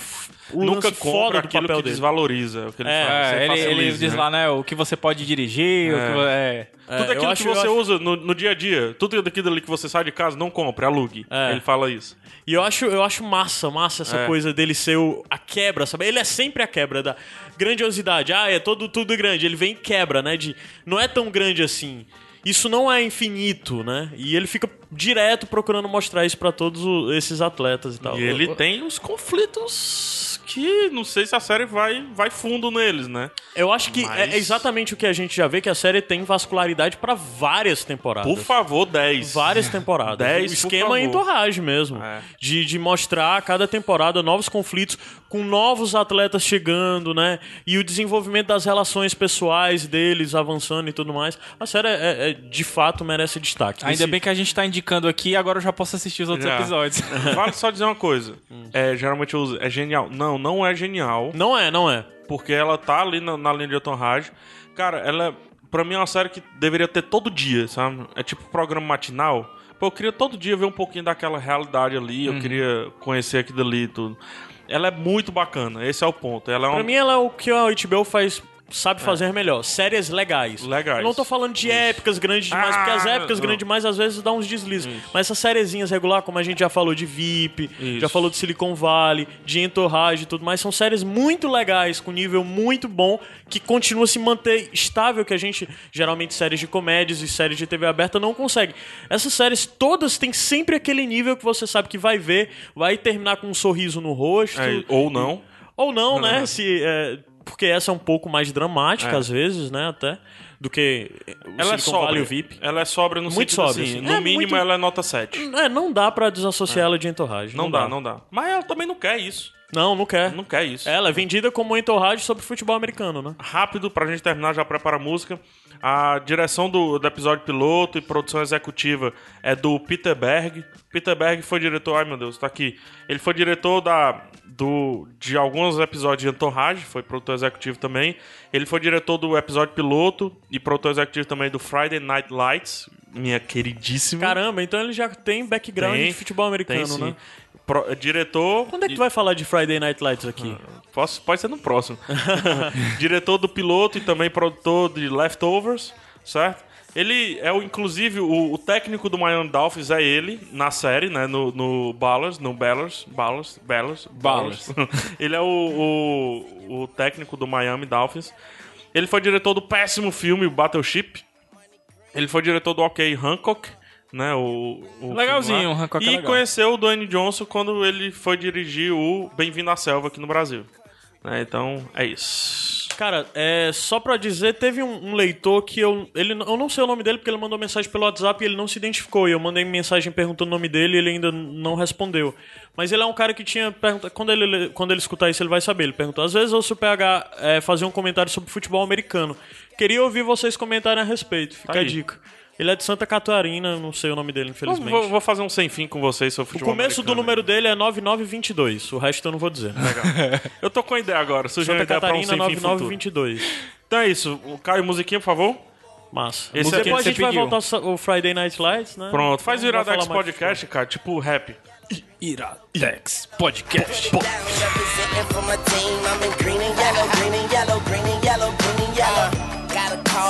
o Nunca lance foda compra do aquilo papel que dele. desvaloriza. É o que ele É, fala. É, ele, ele leasing, diz né? lá, né, o que você pode dirigir, o que é. É, Tudo aquilo acho- que você acho- usa no, no dia a dia, tudo aquilo ali que você sai de casa, não compre, alugue. É. Ele fala isso. E eu acho, eu acho massa, massa essa É. coisa dele ser o- a quebra, sabe? Ele é sempre a quebra da grandiosidade. Ah, é todo, tudo grande. Ele vem e quebra, né? De, não é tão grande assim. Isso não é infinito, né? E ele fica direto procurando mostrar isso pra todos esses atletas e tal. E ele tem uns conflitos que não sei se a série vai, vai fundo neles, né? Eu acho que Mas- é exatamente o que a gente já vê, que a série tem vascularidade pra várias temporadas. Por favor, 10. Várias temporadas. Dez, o por esquema é entorragem mesmo. É. De, de mostrar a cada temporada novos conflitos com novos atletas chegando, né? E o desenvolvimento das relações pessoais deles avançando e tudo mais. A série é, é de fato merece destaque. Ainda Esse- bem que a gente tá indicando aqui, agora eu já posso assistir os outros Já. episódios. Vale só dizer uma coisa. É, geralmente eu uso, é genial. Não, não é genial. Não é, não é. Porque ela tá ali na, na linha de Otonrage. Cara, ela, é- pra mim, é uma série que deveria ter todo dia, sabe? É tipo programa matinal. Pô, eu queria todo dia ver um pouquinho daquela realidade ali. Uhum. Eu queria conhecer aquilo ali e tudo. Ela é muito bacana, esse é o ponto. Ela é uma... Pra mim, ela é o que a HBO faz. Sabe fazer melhor. Séries legais. Legais. Eu não tô falando de épicas grandes demais, porque as Ah, épicas não. grandes demais às vezes dá uns deslizes. Mas essas sériezinhas regular, como a gente já falou de VIP, Isso. já falou de Silicon Valley, de Entourage e tudo mais, são séries muito legais, com nível muito bom, que continua a se manter estável, que a gente, geralmente, séries de comédias e séries de TV aberta não consegue. Essas séries todas têm sempre aquele nível que você sabe que vai ver, vai terminar com um sorriso no rosto. É, ou não. Ou não, né? Se, é, porque essa é um pouco mais dramática, É. às vezes, né? Até. Do que o Ela é Silicon e o VIP. Ela é sóbria no Muito sentido sóbria, assim. assim. No É, mínimo, muito- ela é nota 7. É, não dá pra desassociar ela de entorragem. Não, dá, não dá. Mas ela também não quer isso. Não, não quer. Não quer isso. Ela é vendida como entorragem sobre futebol americano, né? rápido pra gente terminar, já prepara a música. A direção do, do episódio piloto e produção executiva é do Peter Berg. Peter Berg foi diretor, ai meu Deus, tá aqui. Ele foi diretor da, do, de alguns episódios de Entourage, foi produtor executivo também. Ele foi diretor do episódio piloto e produtor executivo também do Friday Night Lights, minha queridíssima. Caramba, então ele já tem background Tem, de futebol americano, tem sim. né? Pro- diretor. Quando é que tu vai falar de Friday Night Lights aqui? Posso, pode ser no próximo. Diretor do piloto e também produtor de Leftovers, certo? Ele é o, inclusive, o, o técnico do Miami Dolphins é ele, na série, né? No, no Ballers, no Ballers, Ballers, Ballers, Ballers. ele é o, o, o técnico do Miami Dolphins. Ele foi diretor do péssimo filme, o Battleship. Ele foi diretor do OK Hancock, né? O, o Legalzinho, o Hancock é E legal. conheceu o Dwayne Johnson quando ele foi dirigir o Bem-vindo à Selva aqui no Brasil. Né, Então, é isso. Cara, é, só pra dizer, teve um, um leitor que eu. Ele, eu não sei o nome dele porque ele mandou mensagem pelo WhatsApp e ele não se identificou. E eu mandei mensagem perguntando o nome dele e ele ainda não respondeu. Mas ele é um cara que tinha perguntado. Quando ele, quando ele escutar isso, ele vai saber. Ele perguntou: às vezes eu ouço o PH é, fazer um comentário sobre futebol americano. Queria ouvir vocês comentarem a respeito. Fica Tá a aí. Ele é de Santa Catarina, eu não sei o nome dele, infelizmente. vou- vou fazer um sem fim com vocês sobre O futebol começo do número dele é 9922. O resto eu não vou dizer. Eu tô com a ideia agora. Surgiu uma Santa ideia pra um Catarina futuro. 9922. Então é isso. O Caio, musiquinha, por favor. Massa. Esse Depois a gente vai pediu. voltar ao Friday Night Lights, né? Pronto. Faz o Iradex Podcast, cara. Tipo rap. Iradex Podcast. down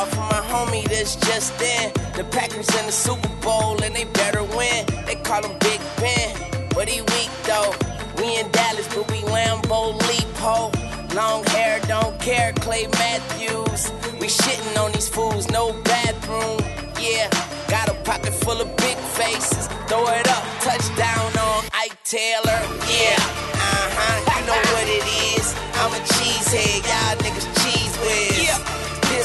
representing for my homie that's just in. The Packers in the Super Bowl and they better win. They call him Big Ben, but he weak though. We in Dallas, but we Lambo leap ho. Long hair, don't care, Clay Matthews. We shitting on these fools, no bathroom. Yeah, got a pocket full of big faces. Throw it up, touchdown on Ike Taylor. Yeah, uh huh, you know what it is. I'm a cheesehead, y'all niggas cheese whiz.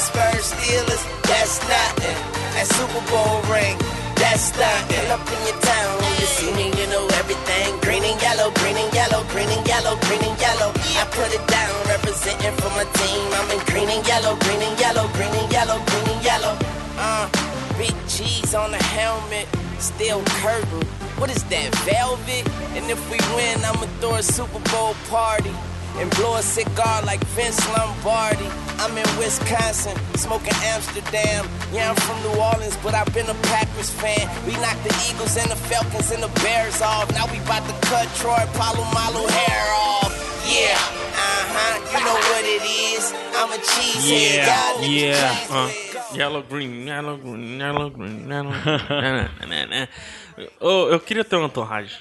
Pittsburgh Steelers, that's nothing. That Super Bowl ring, that's nothing. Up in your town, you see me, you know everything. Green and yellow, green and yellow, green and yellow, green and yellow. I put it down, representing for my team. I'm in green and yellow, green and yellow, green and yellow, green and yellow. Uh, big G's on the helmet, still curtain. What is that, velvet? And if we win, I'ma throw a Super Bowl party and blow a cigar like Vince Lombardi. I'm in Wisconsin, smoking Amsterdam. Yeah, I'm from New Orleans, but I've been a Packers fan. We knocked the Eagles and the Falcons and the Bears off. Now we about to cut Troy Polamalu hair off. Yeah, uh huh, you know what it is. I'm a cheesehead. Yeah, Y'all yeah. cheese whiz. yellow, green, yellow, green, yellow, green, yellow. Ô, eu queria ter uma entorragem.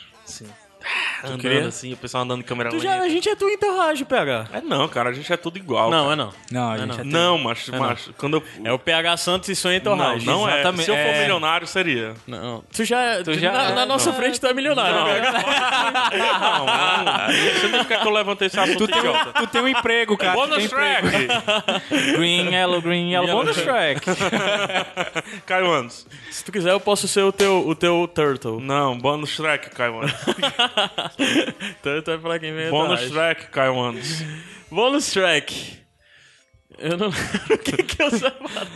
Andando queria? assim, o pessoal andando em câmera Tu já, a lenta. gente é tu entorragem, PH. É não, cara, a gente é tudo igual. Não, cara. é não. Não, a É gente não. é. Não, macho, macho. Quando eu. É o PH Santos e sonha não, entorragem. não é. exatamente. Se eu for É. milionário, seria. Não. Tu já, tu já na, é, na nossa frente tu é milionário, Não, não, não. Você nem quer que eu levantei esse assunto. Tu tem um emprego, cara. tu tem Bônus emprego. track! Green, yellow, green, yellow. Bonus track. Caio Andes. Se tu quiser, eu posso ser o teu, o teu Turtle. Não, bônus track, Caio Andes. Turtle é pra quem vem Bônus atrás. track, Caio Andes. Bônus track. Eu não lembro o que, que eu sabia.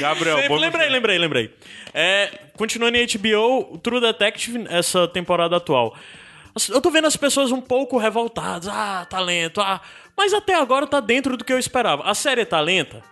Gabriel, Sempre- boa lembrei, lembrei, lembrei. É, continuando em HBO, True Detective, essa temporada atual. Eu tô vendo as pessoas um pouco revoltadas. Ah, talento, ah. Mas até agora tá dentro do que eu esperava. A série tá lenta?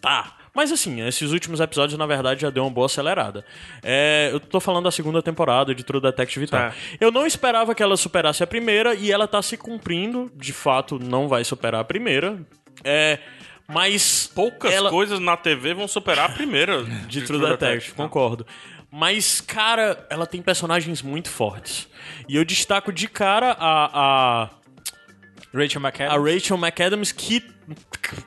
Tá. Mas assim, esses últimos episódios, na verdade, já deu uma boa acelerada. É, eu tô falando da segunda temporada de True Detective tal. É. Eu não esperava que ela superasse a primeira e ela tá se cumprindo. De fato, não vai superar a primeira. É, mas. Poucas ela... coisas na TV vão superar a primeira de True Detective, concordo. Mas, cara, ela tem personagens muito fortes. E eu destaco de cara a, a, Rachel a McAdams. Rachel McAdams, que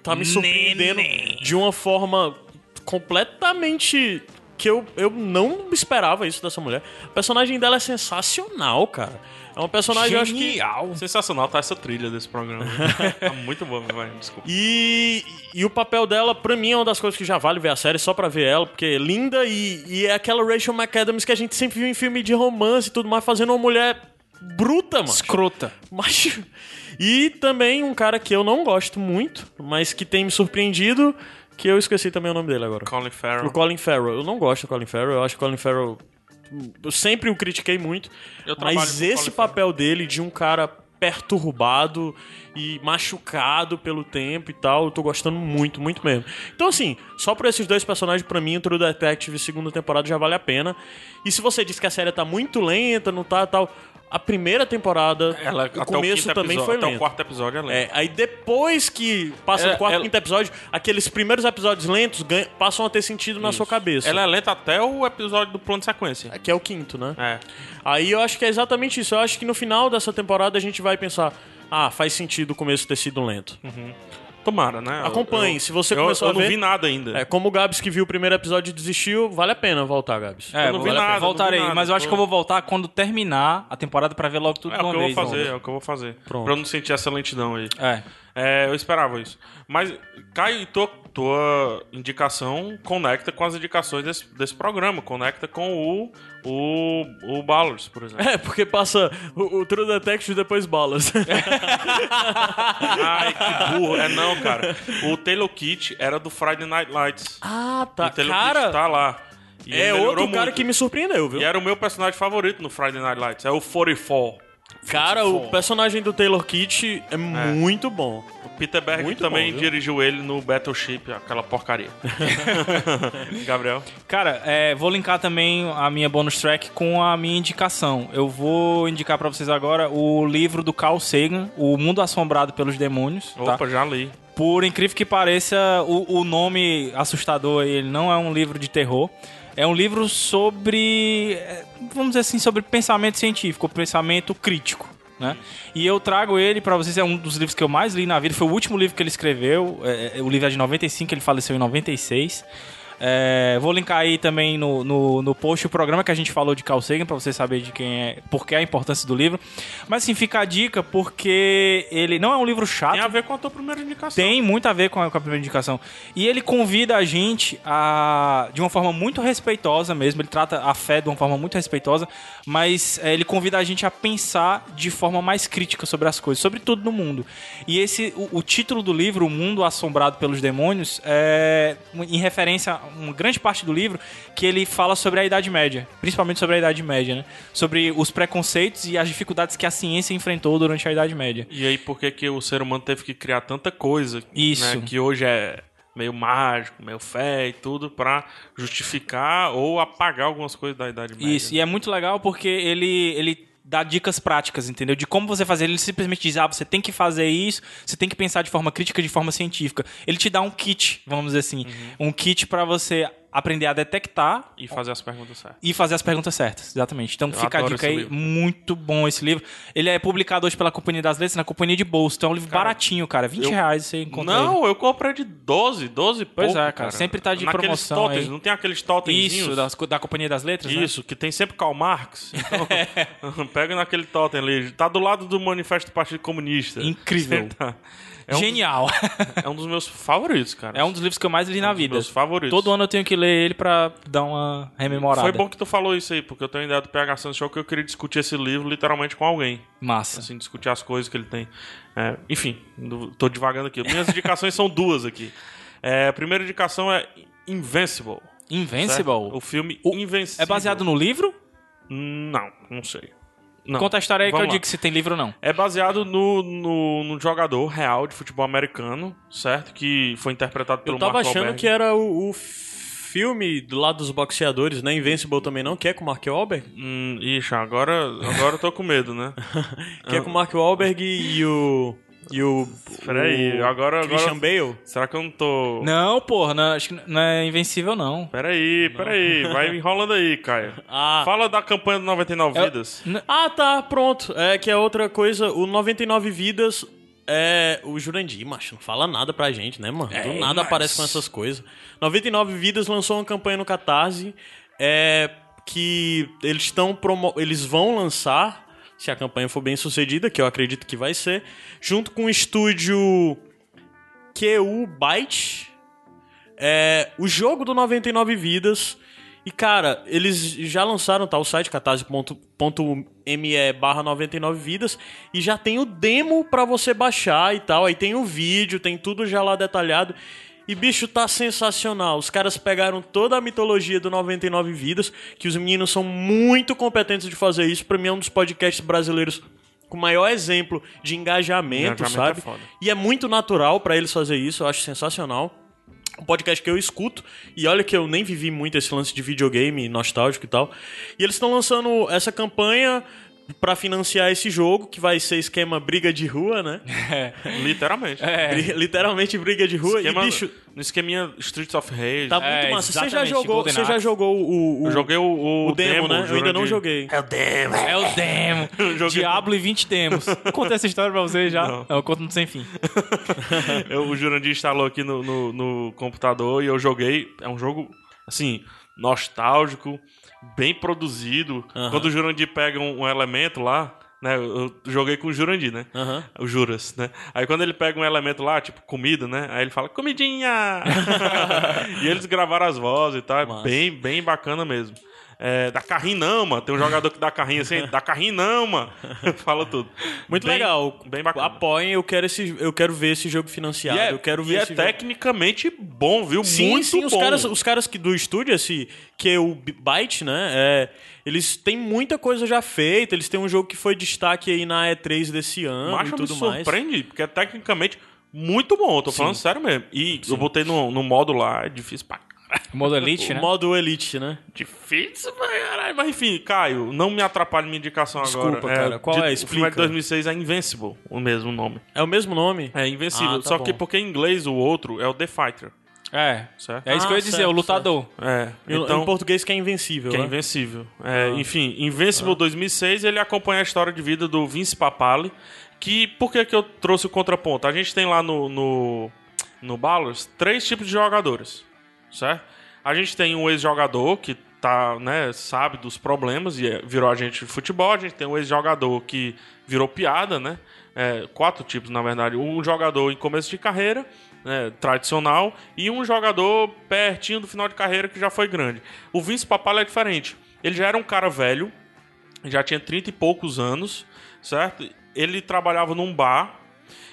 tá me surpreendendo de uma forma completamente. que eu, eu não esperava isso dessa mulher. O personagem dela é sensacional, cara. É uma personagem, eu acho que. Genial. Sensacional tá essa trilha desse programa. tá muito bom, vai, desculpa. E, e o papel dela, pra mim, é uma das coisas que já vale ver a série só pra ver ela, porque é linda e, e é aquela Rachel McAdams que a gente sempre viu em filme de romance e tudo mais, fazendo uma mulher bruta, mano. Escrota. Mas... E também um cara que eu não gosto muito, mas que tem me surpreendido, que eu esqueci também o nome dele agora. Colin Farrell. O Colin Farrell. Eu não gosto do Colin Farrell, eu acho que o Colin Farrell... Eu sempre o critiquei muito, Eu mas esse Colin papel dele de um cara perturbado e machucado pelo tempo e tal, eu tô gostando muito, muito mesmo. Então assim, só por esses dois personagens pra mim, o True Detective segunda temporada já vale a pena. E se você diz que a série tá muito lenta, não tá tal, a primeira temporada, Ela, o começo quinto também episódio- foi Até o lento. quarto episódio é lento. É, aí depois que passa do quarto e ela- quinto episódio, aqueles primeiros episódios lentos ganham- passam a ter sentido na sua cabeça. Ela é lenta até o episódio do plano de sequência. Que é o quinto, né? É. Aí eu acho que é exatamente isso. Eu acho que no final dessa temporada a gente vai pensar: ah, faz sentido o começo ter sido lento. Tomara, né? Eu- Acompanhe, eu- se você eu, começou eu a ver- não vi nada ainda. É, como o Gabs que viu o primeiro episódio e desistiu, vale a pena voltar, Gabs. É, Eu não vi vale nada, Voltarei, nada. mas eu acho Tô- que eu vou voltar quando terminar a temporada pra ver logo tudo É de o uma que eu vou vez. fazer, é o que eu vou fazer. Pronto. Pra eu não sentir essa lentidão aí. É. É, eu esperava isso. Mas, Caio, tua, tua indicação conecta com as indicações desse, desse programa. Conecta com o, o, o Ballers, por exemplo. É, porque passa o, o True Detective e depois balas. Ai, que burro. É não, cara. O Taylor Kitt era do Friday Night Lights. ah, tá. o Taylor Cara, Kitt tá lá. E é outro cara muito. que me surpreendeu, viu? E era o meu personagem favorito no Friday Night Lights. É o 44. Cara, o personagem do Taylor Kitt é, muito bom. O Peter Berg Muito também bom, dirigiu ele no Battleship, aquela porcaria. Gabriel? Cara, é, vou linkar também a minha bonus track com a minha indicação. Eu vou indicar pra vocês agora o livro do Carl Sagan, O Mundo Assombrado pelos Demônios. tá? Opa, já li. Por incrível que pareça, o, o nome assustador aí, ele não é um livro de terror. É um livro sobre, é, vamos dizer assim, sobre pensamento científico, pensamento crítico. Né? E eu trago ele pra vocês, é um dos livros que eu mais li na vida. Foi o último livro que ele escreveu. é, é, o livro é de 95, ele faleceu em 96. É, vou linkar aí também no, no, no post o programa que a gente falou de Carl Sagan, pra você saber de quem é, por que a importância do livro. Mas assim, fica a dica porque ele não é um livro chato. Tem a ver com a tua primeira indicação. Tem muito a ver com a, com a primeira indicação. E ele convida a gente a. de uma forma muito respeitosa mesmo. Ele trata a fé de uma forma muito respeitosa, mas é, ele convida a gente a pensar de forma mais crítica sobre as coisas, sobre tudo no mundo. E esse, o, o título do livro, O Mundo Assombrado pelos Demônios, é em referência uma grande parte do livro que ele fala sobre a Idade Média, principalmente sobre a Idade Média, né? Sobre os preconceitos e as dificuldades que a ciência enfrentou durante a Idade Média. E aí, por que, que o ser humano teve que criar tanta coisa? Isso. né, que hoje é meio mágico, meio fé e tudo, pra justificar ou apagar algumas coisas da Idade Média. Isso, e é muito legal porque ele, ele dá dicas práticas, entendeu? De como você fazer. Ele simplesmente diz, ah, você tem que fazer isso, você tem que pensar de forma crítica, de forma científica. Ele te dá um kit, vamos dizer assim. Uhum. Um kit pra você aprender a detectar E fazer as perguntas certas. e fazer as perguntas certas, exatamente. Então fica a dica aí, livro. muito bom esse livro. Ele é publicado hoje pela Companhia das Letras, na Companhia de Bolsa. Então é um livro baratinho, cara. 20 eu- reais você encontra Não, eu comprei de 12, 12 e Pois pouco, é, cara. Sempre tá de Naqueles promoção totens, aí. Não tem aqueles ele. totemzinhos? Isso, das- da, Companhia das Letras, né? Isso, que tem sempre Karl Marx. Então, pega naquele totem ali. Tá do lado do Manifesto do Partido Comunista. Incrível. Tá. É um, Genial. é um dos meus favoritos, cara. é um dos livros que eu mais li na dos vida. meus favoritos. Todo ano eu tenho que ler ele pra dar uma rememorada. Foi bom que tu falou isso aí, porque eu tenho ideia do PH Santos Show que eu queria discutir esse livro literalmente com alguém. Massa. Assim, discutir as coisas que ele tem. É, enfim, tô devagando aqui. Minhas indicações são duas aqui. É, a primeira indicação é Invincible. Invincible. certo? O filme O- Invencível. É baseado no livro? Não, não sei. Não. Conta a história aí que eu Vamos lá. digo se tem livro ou não. É baseado no, no, no jogador real de futebol americano, certo? Que foi interpretado pelo Eu tava Mark achando Wahlberg. que era o, o filme do lado dos boxeadores, né? Invincible também não, que é com o Mark Wahlberg. Hum, ixi, agora, agora eu tô com medo, né? Que é com o Mark Wahlberg e o... E o... Peraí, o agora- agora- Christian Bale. Será que eu não tô... Não, porra, não, acho que não é invencível, não. Peraí, peraí, vai enrolando aí, Caio. Ah. Fala da campanha do 99 É- Vidas. Ah, tá, pronto. É que é outra coisa. O 99 Vidas é o Jurandir, macho. Não fala nada pra gente, né, mano? Do É, nada mas- aparece com essas coisas. 99 Vidas lançou uma campanha no Catarse é, que eles estão promo... eles vão lançar, se a campanha for bem sucedida, que eu acredito que vai ser, junto com o estúdio QU Byte, é, o jogo do 99 Vidas. E, cara, eles já lançaram tá, o site catarse.me barra 99 vidas e já tem o demo pra você baixar e tal. Aí tem o vídeo, tem tudo já lá detalhado. E, bicho, tá sensacional. Os caras pegaram toda a mitologia do 99 Vidas, que os meninos são muito competentes de fazer isso. Pra mim é um dos podcasts brasileiros com maior exemplo de engajamento, Engajamento sabe? é. E é muito natural pra eles fazer isso, eu acho sensacional. Um podcast que eu escuto, e olha que eu nem vivi muito esse lance de videogame nostálgico e tal. E eles estão lançando essa campanha pra financiar esse jogo, que vai ser esquema briga de rua, né? Literalmente. Bri- Literalmente briga de rua. Esquema- E, bicho, No esquememinha Streets of Rage. tá É, muito massa. Você já jogou, Golden você já jogou o, o, Eu joguei o, o, o demo, né? Eu ainda não joguei. É o demo. Joguei- Diablo e 20 demos. Conta essa história pra você já? Não. eu conto no sem fim. Eu- o Jurandir instalou aqui no, no, no computador e eu joguei. É um jogo, assim, nostálgico, bem produzido. Aham. Quando o Jurandir pega um, um elemento lá, né? Eu, joguei com o Jurandir, né? Aham. O Juras, né? Aí quando ele pega um elemento lá, tipo comida, né? Aí ele fala, comidinha! e eles gravaram as vozes e tal. Massa. bem, bem bacana mesmo. É, dá carrinho não, mano. Tem um jogador que dá carrinho assim, dá carrinho não, mano. Fala tudo. Muito Bem- legal. Bem bacana. Apoiem, eu quero, esse, eu quero ver esse jogo financiado. E é, eu quero e ver é esse jogo. tecnicamente bom, viu? Sim, Muito sim, os bom. caras, os caras que do estúdio, esse, que é o Byte, né? é, eles têm muita coisa já feita, eles têm um jogo que foi destaque aí na E3 desse ano Mas e me tudo mais. surpreende, porque é tecnicamente muito bom. Tô falando sério mesmo. E eu botei no, no modo lá, é difícil pra. Modo Elite, O né? modo Elite, né? Difícil pra caralho. Mas enfim, Caio, não me atrapalhe minha indicação Desculpa, agora. cara. Qual de- é? O filme é de Explica. 2006, é Invincible, o mesmo nome. É o mesmo nome? É Invencível. Ah, tá Só bom. que porque em inglês o outro é o The Fighter. É. Certo? É isso que eu ia Ah, dizer, certo, o lutador. É. Em- Então, em português que é invencível, que é né? invencível. É, Enfim, Invincible 2006, ele acompanha a história de vida do Vince Papale. Que, por que, que eu trouxe o contraponto? A gente tem lá no, no, no Ballers três tipos de jogadores, certo? A gente tem um ex-jogador que tá, né, sabe dos problemas e é- virou agente de futebol. A gente tem um ex-jogador que virou piada, né? É, quatro tipos, na verdade. Um jogador em começo de carreira, né, tradicional, e um jogador pertinho do final de carreira que já foi grande. O Vince Papale é diferente. Ele já era um cara velho, já tinha 30 e poucos anos, certo? Ele trabalhava num bar.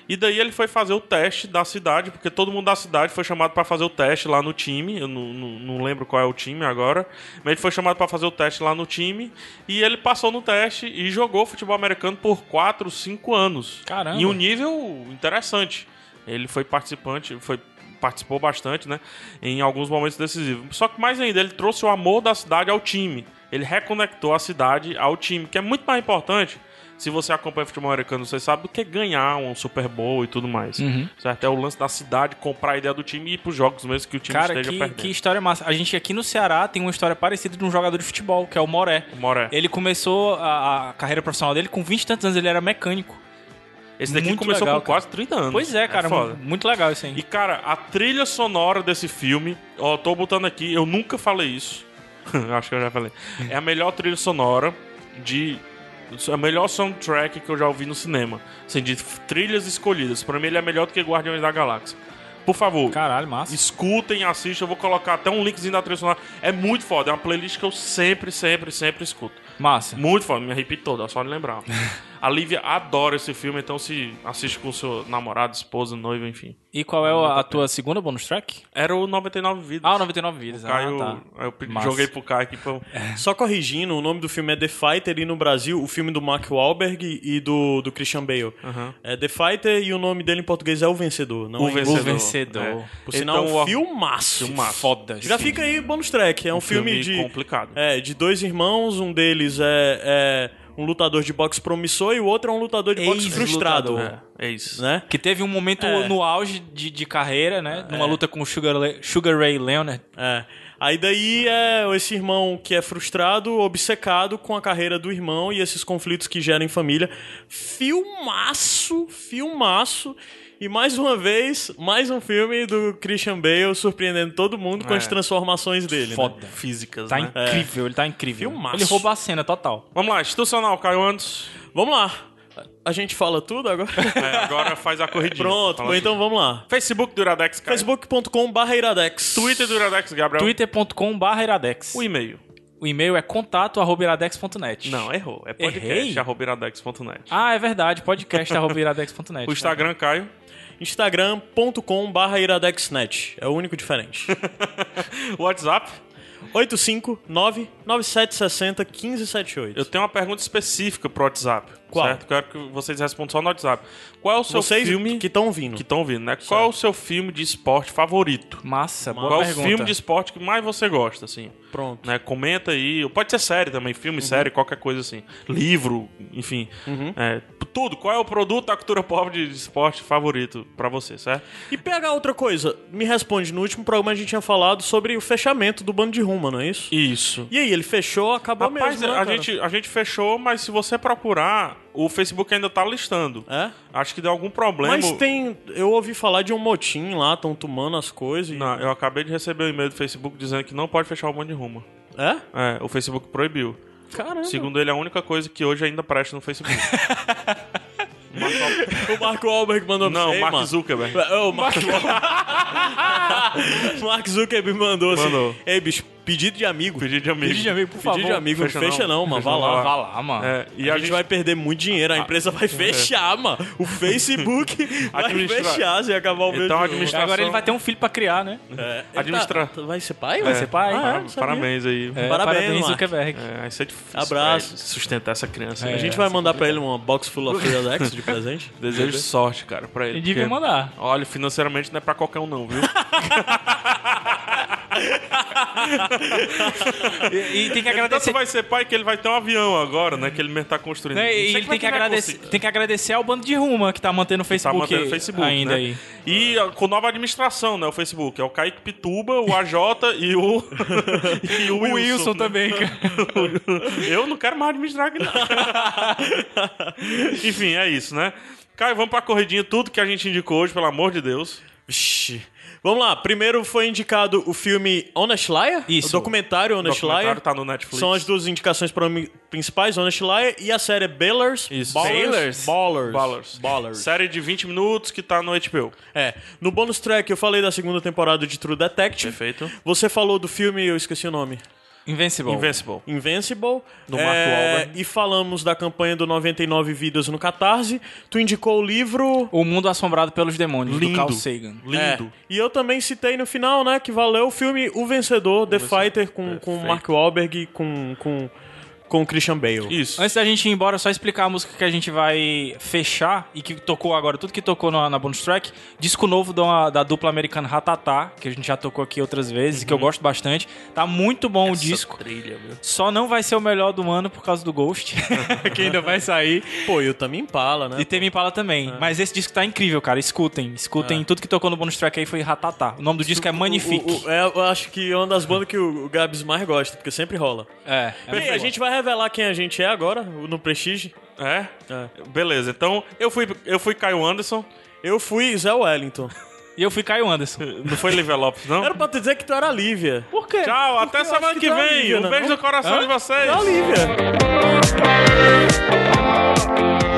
E daí ele foi fazer o teste da cidade, porque todo mundo da cidade foi chamado para fazer o teste lá no time. Eu não, não, não lembro qual é o time agora, mas ele foi chamado para fazer o teste lá no time e ele passou no teste e jogou futebol americano por 4, 5 anos. Caramba. Em um nível interessante. Ele foi participante, foi participou bastante, né, em alguns momentos decisivos. Só que mais ainda, ele trouxe o amor da cidade ao time. Ele reconectou a cidade ao time, que é muito mais importante. Se você acompanha futebol americano, você sabe do que ganhar um Super Bowl e tudo mais. Uhum. Certo? É o lance da cidade, comprar a ideia do time e ir pros jogos mesmo que o time Cara, esteja que, perdendo. que história massa. A gente aqui no Ceará tem uma história parecida de um jogador de futebol, que é o Moré. O Moré. Ele começou a, a carreira profissional dele com 20 e tantos anos, ele era mecânico. Esse daqui muito começou legal, com quase 30 anos. Pois é, cara, foda. mu- muito legal isso aí. E, cara, a trilha sonora desse filme, ó, tô botando aqui, eu nunca falei isso. Acho que eu já falei. É a melhor trilha sonora de É o melhor soundtrack que eu já ouvi no cinema. Assim, de trilhas escolhidas. Pra mim ele é melhor do que Guardiões da Galáxia. Por favor, Caralho, massa. escutem, assistam. Eu vou colocar até um linkzinho da trilha sonora. É muito foda. É uma playlist que eu sempre, sempre, sempre escuto. Massa. Muito foda. Me arrepio toda, só de lembrar. A Lívia adora esse filme, então se assiste com seu namorado, esposa, noivo, enfim. E qual é a tua segunda bonus track? Era o 99 Vidas. Ah, o 99 vidas. Caio, ah, tá. eu Massa. joguei pro Caio aqui pra... Só corrigindo, o nome do filme é The Fighter e no Brasil o filme do Mark Wahlberg e do, do Christian Bale. É The Fighter e o nome dele em português é O Vencedor. Não O é Vencedor. O Vencedor. É. Por sinal, Então, um o- filmaço. Filmaço. Foda. Já fica aí bônus track. É um, filme, filme de complicado. É, de dois irmãos, um deles é, é um lutador de boxe promissor e o outro é um lutador de boxe frustrado. É, é isso. Né? Que teve um momento É. no auge de, de carreira, né? Numa luta com o Sugar, Le- Sugar Ray Leonard. É. Aí daí é esse irmão que é frustrado, obcecado com a carreira do irmão e esses conflitos que geram em família. Filmaço, filmaço. E mais uma vez, mais um filme do Christian Bale surpreendendo todo mundo com É. as transformações dele. né? Foda. Físicas, Tá né? incrível, ele tá incrível. Filmaço. Ele rouba a cena total. Vamos lá, institucional, Caio Andes. Vamos lá. A gente fala tudo agora? É, agora faz a corridinha. Pronto, bom, então vamos lá. Facebook do Iradex, Caio. facebook.com.br iradex. Twitter do Iradex, Gabriel. twitter.com.br iradex. O e-mail. O e-mail é contato@iradex.net. Não, errou. É podcast, arroba iradex.net. Ah, é verdade. podcast@iradex.net. O Instagram, Caio. instagram.com.br iradexnet. É o único diferente. O WhatsApp. 859-9760-1578. Eu tenho uma pergunta específica pro WhatsApp. Qual? Certo? Quero que vocês respondam só no WhatsApp. Qual é o seu Vocês filme que estão ouvindo. que estão ouvindo, né? Qual é o seu filme de esporte favorito? Massa, boa Qual é o pergunta. filme de esporte que mais você gosta, assim? Pronto. Né? Comenta aí. Pode ser série também, filme, série, qualquer coisa assim. Livro, enfim. É, tudo. Qual é o produto da cultura pop de esporte favorito pra você, certo? E pegar outra coisa, me responde. No último programa a gente tinha falado sobre o fechamento do bando de Ruma, não é isso? Isso. E aí, ele fechou, acabou Rapaz, mesmo, né, a, cara? gente, a gente fechou, mas se você procurar, o Facebook ainda tá listando. É? Acho que deu algum problema. Mas tem... Eu ouvi falar de um motim lá, estão tomando as coisas e... Não, eu acabei de receber um e-mail do Facebook dizendo que não pode fechar o de Rumo. É? É, o Facebook proibiu. Caramba. Segundo ele, é a única coisa que hoje ainda presta no Facebook. O Marco Wahlberg mandou pra não, você, Mark mano. Zuckerberg. É, O Mark Mark Zuckerberg mandou assim. Mandou. Ei, bicho, pedido de amigo. Pedido de amigo. Pedido de amigo, por favor. Pedido de amigo, Fecha não fecha não. não, mano. Fecha Vá não, lá. vai Vá lá, mano. É, e a, gente vai perder muito dinheiro, a empresa vai fechar, mano. O Facebook vai fechar se acabar o meu Então, dinheiro. administra- Agora ele vai ter um filho pra criar, né? É, Administra- tá- vai ser pai? Vai ser pai. Ah, é? Sabia. Parabéns aí. É, Parabéns. Zuckerberg. É, vai ser difícil Abraço. sustentar essa criança. É. A gente vai mandar pra ele uma box full of Alex de presente. Desejo sorte, cara, pra ele. Ele devia mandar. Olha, financeiramente não é pra qualquer um, não, viu? E, e tem que agradecer. vai ser pai que ele vai ter um avião agora, né? Que ele mesmo tá construindo. né, e ele é tem que, conseguir. tem que agradecer ao bando de Ruma que tá mantendo o Tá Facebook, mantendo o Facebook, ainda né? aí. E com nova administração, né? O Facebook. É o Kaique Pituba, o AJ e o. e o O Wilson né? também, cara. Eu não quero mais administrar aqui, não. Enfim, é isso, né? Caio, vamos pra corridinha, tudo que a gente indicou hoje, pelo amor de Deus. Vixe. Vamos lá, primeiro foi indicado o filme Honest Liar, Isso. o documentário O Honest documentário Liar. tá no Netflix. São as duas indicações principais, Honest Liar e a série Ballers. Isso. Ballers. Ballers. Ballers. Ballers. Série de 20 minutos que tá no HBO. É. No bonus track eu falei da segunda temporada de True Detective. Perfeito. Você falou do filme, eu esqueci o nome. Invincible. Invincible. Invincible. Do É, Mark Wahlberg. E falamos da campanha do 99 Vidas no Catarse. Tu indicou o livro. O Mundo Assombrado pelos Demônios, Lindo. do Carl Sagan. Lindo. É. E eu também citei no final, né, que valeu o filme O Vencedor, The Fighter, com, com. Mark Wahlberg e com, com, com Christian Bale. Isso. Antes da gente ir embora, só explicar a música que a gente vai fechar e que tocou agora, tudo que tocou na, na bonus track. Disco novo da, da dupla americana Ratatá, que a gente já tocou aqui outras vezes e que eu gosto bastante. Tá muito bom o disco. Trilha, meu. Só não vai ser o melhor do ano por causa do Ghost, que ainda vai sair. Pô, eu também Impala, né? E Tame Impala também. Mas esse disco tá incrível, cara. Escutem. Escutem. Tudo que tocou no bonus track aí foi Ratatá. O nome do disco é Magnifique. O- o- é, eu acho que é uma das bandas que o, o Gabs mais gosta, porque sempre rola. É. E aí, a gente vai revelar quem a gente é agora, no Prestige. É? é? Beleza, então eu fui, eu fui Caio Anderson. Eu fui Zé Wellington. E eu fui Caio Anderson. Não foi Lívia Lopes, não? Era pra te dizer que tu era Lívia. Por quê? Tchau, Porque até semana que, que é vem. Lívia, um é beijo no coração Hã? de vocês. É da Lívia.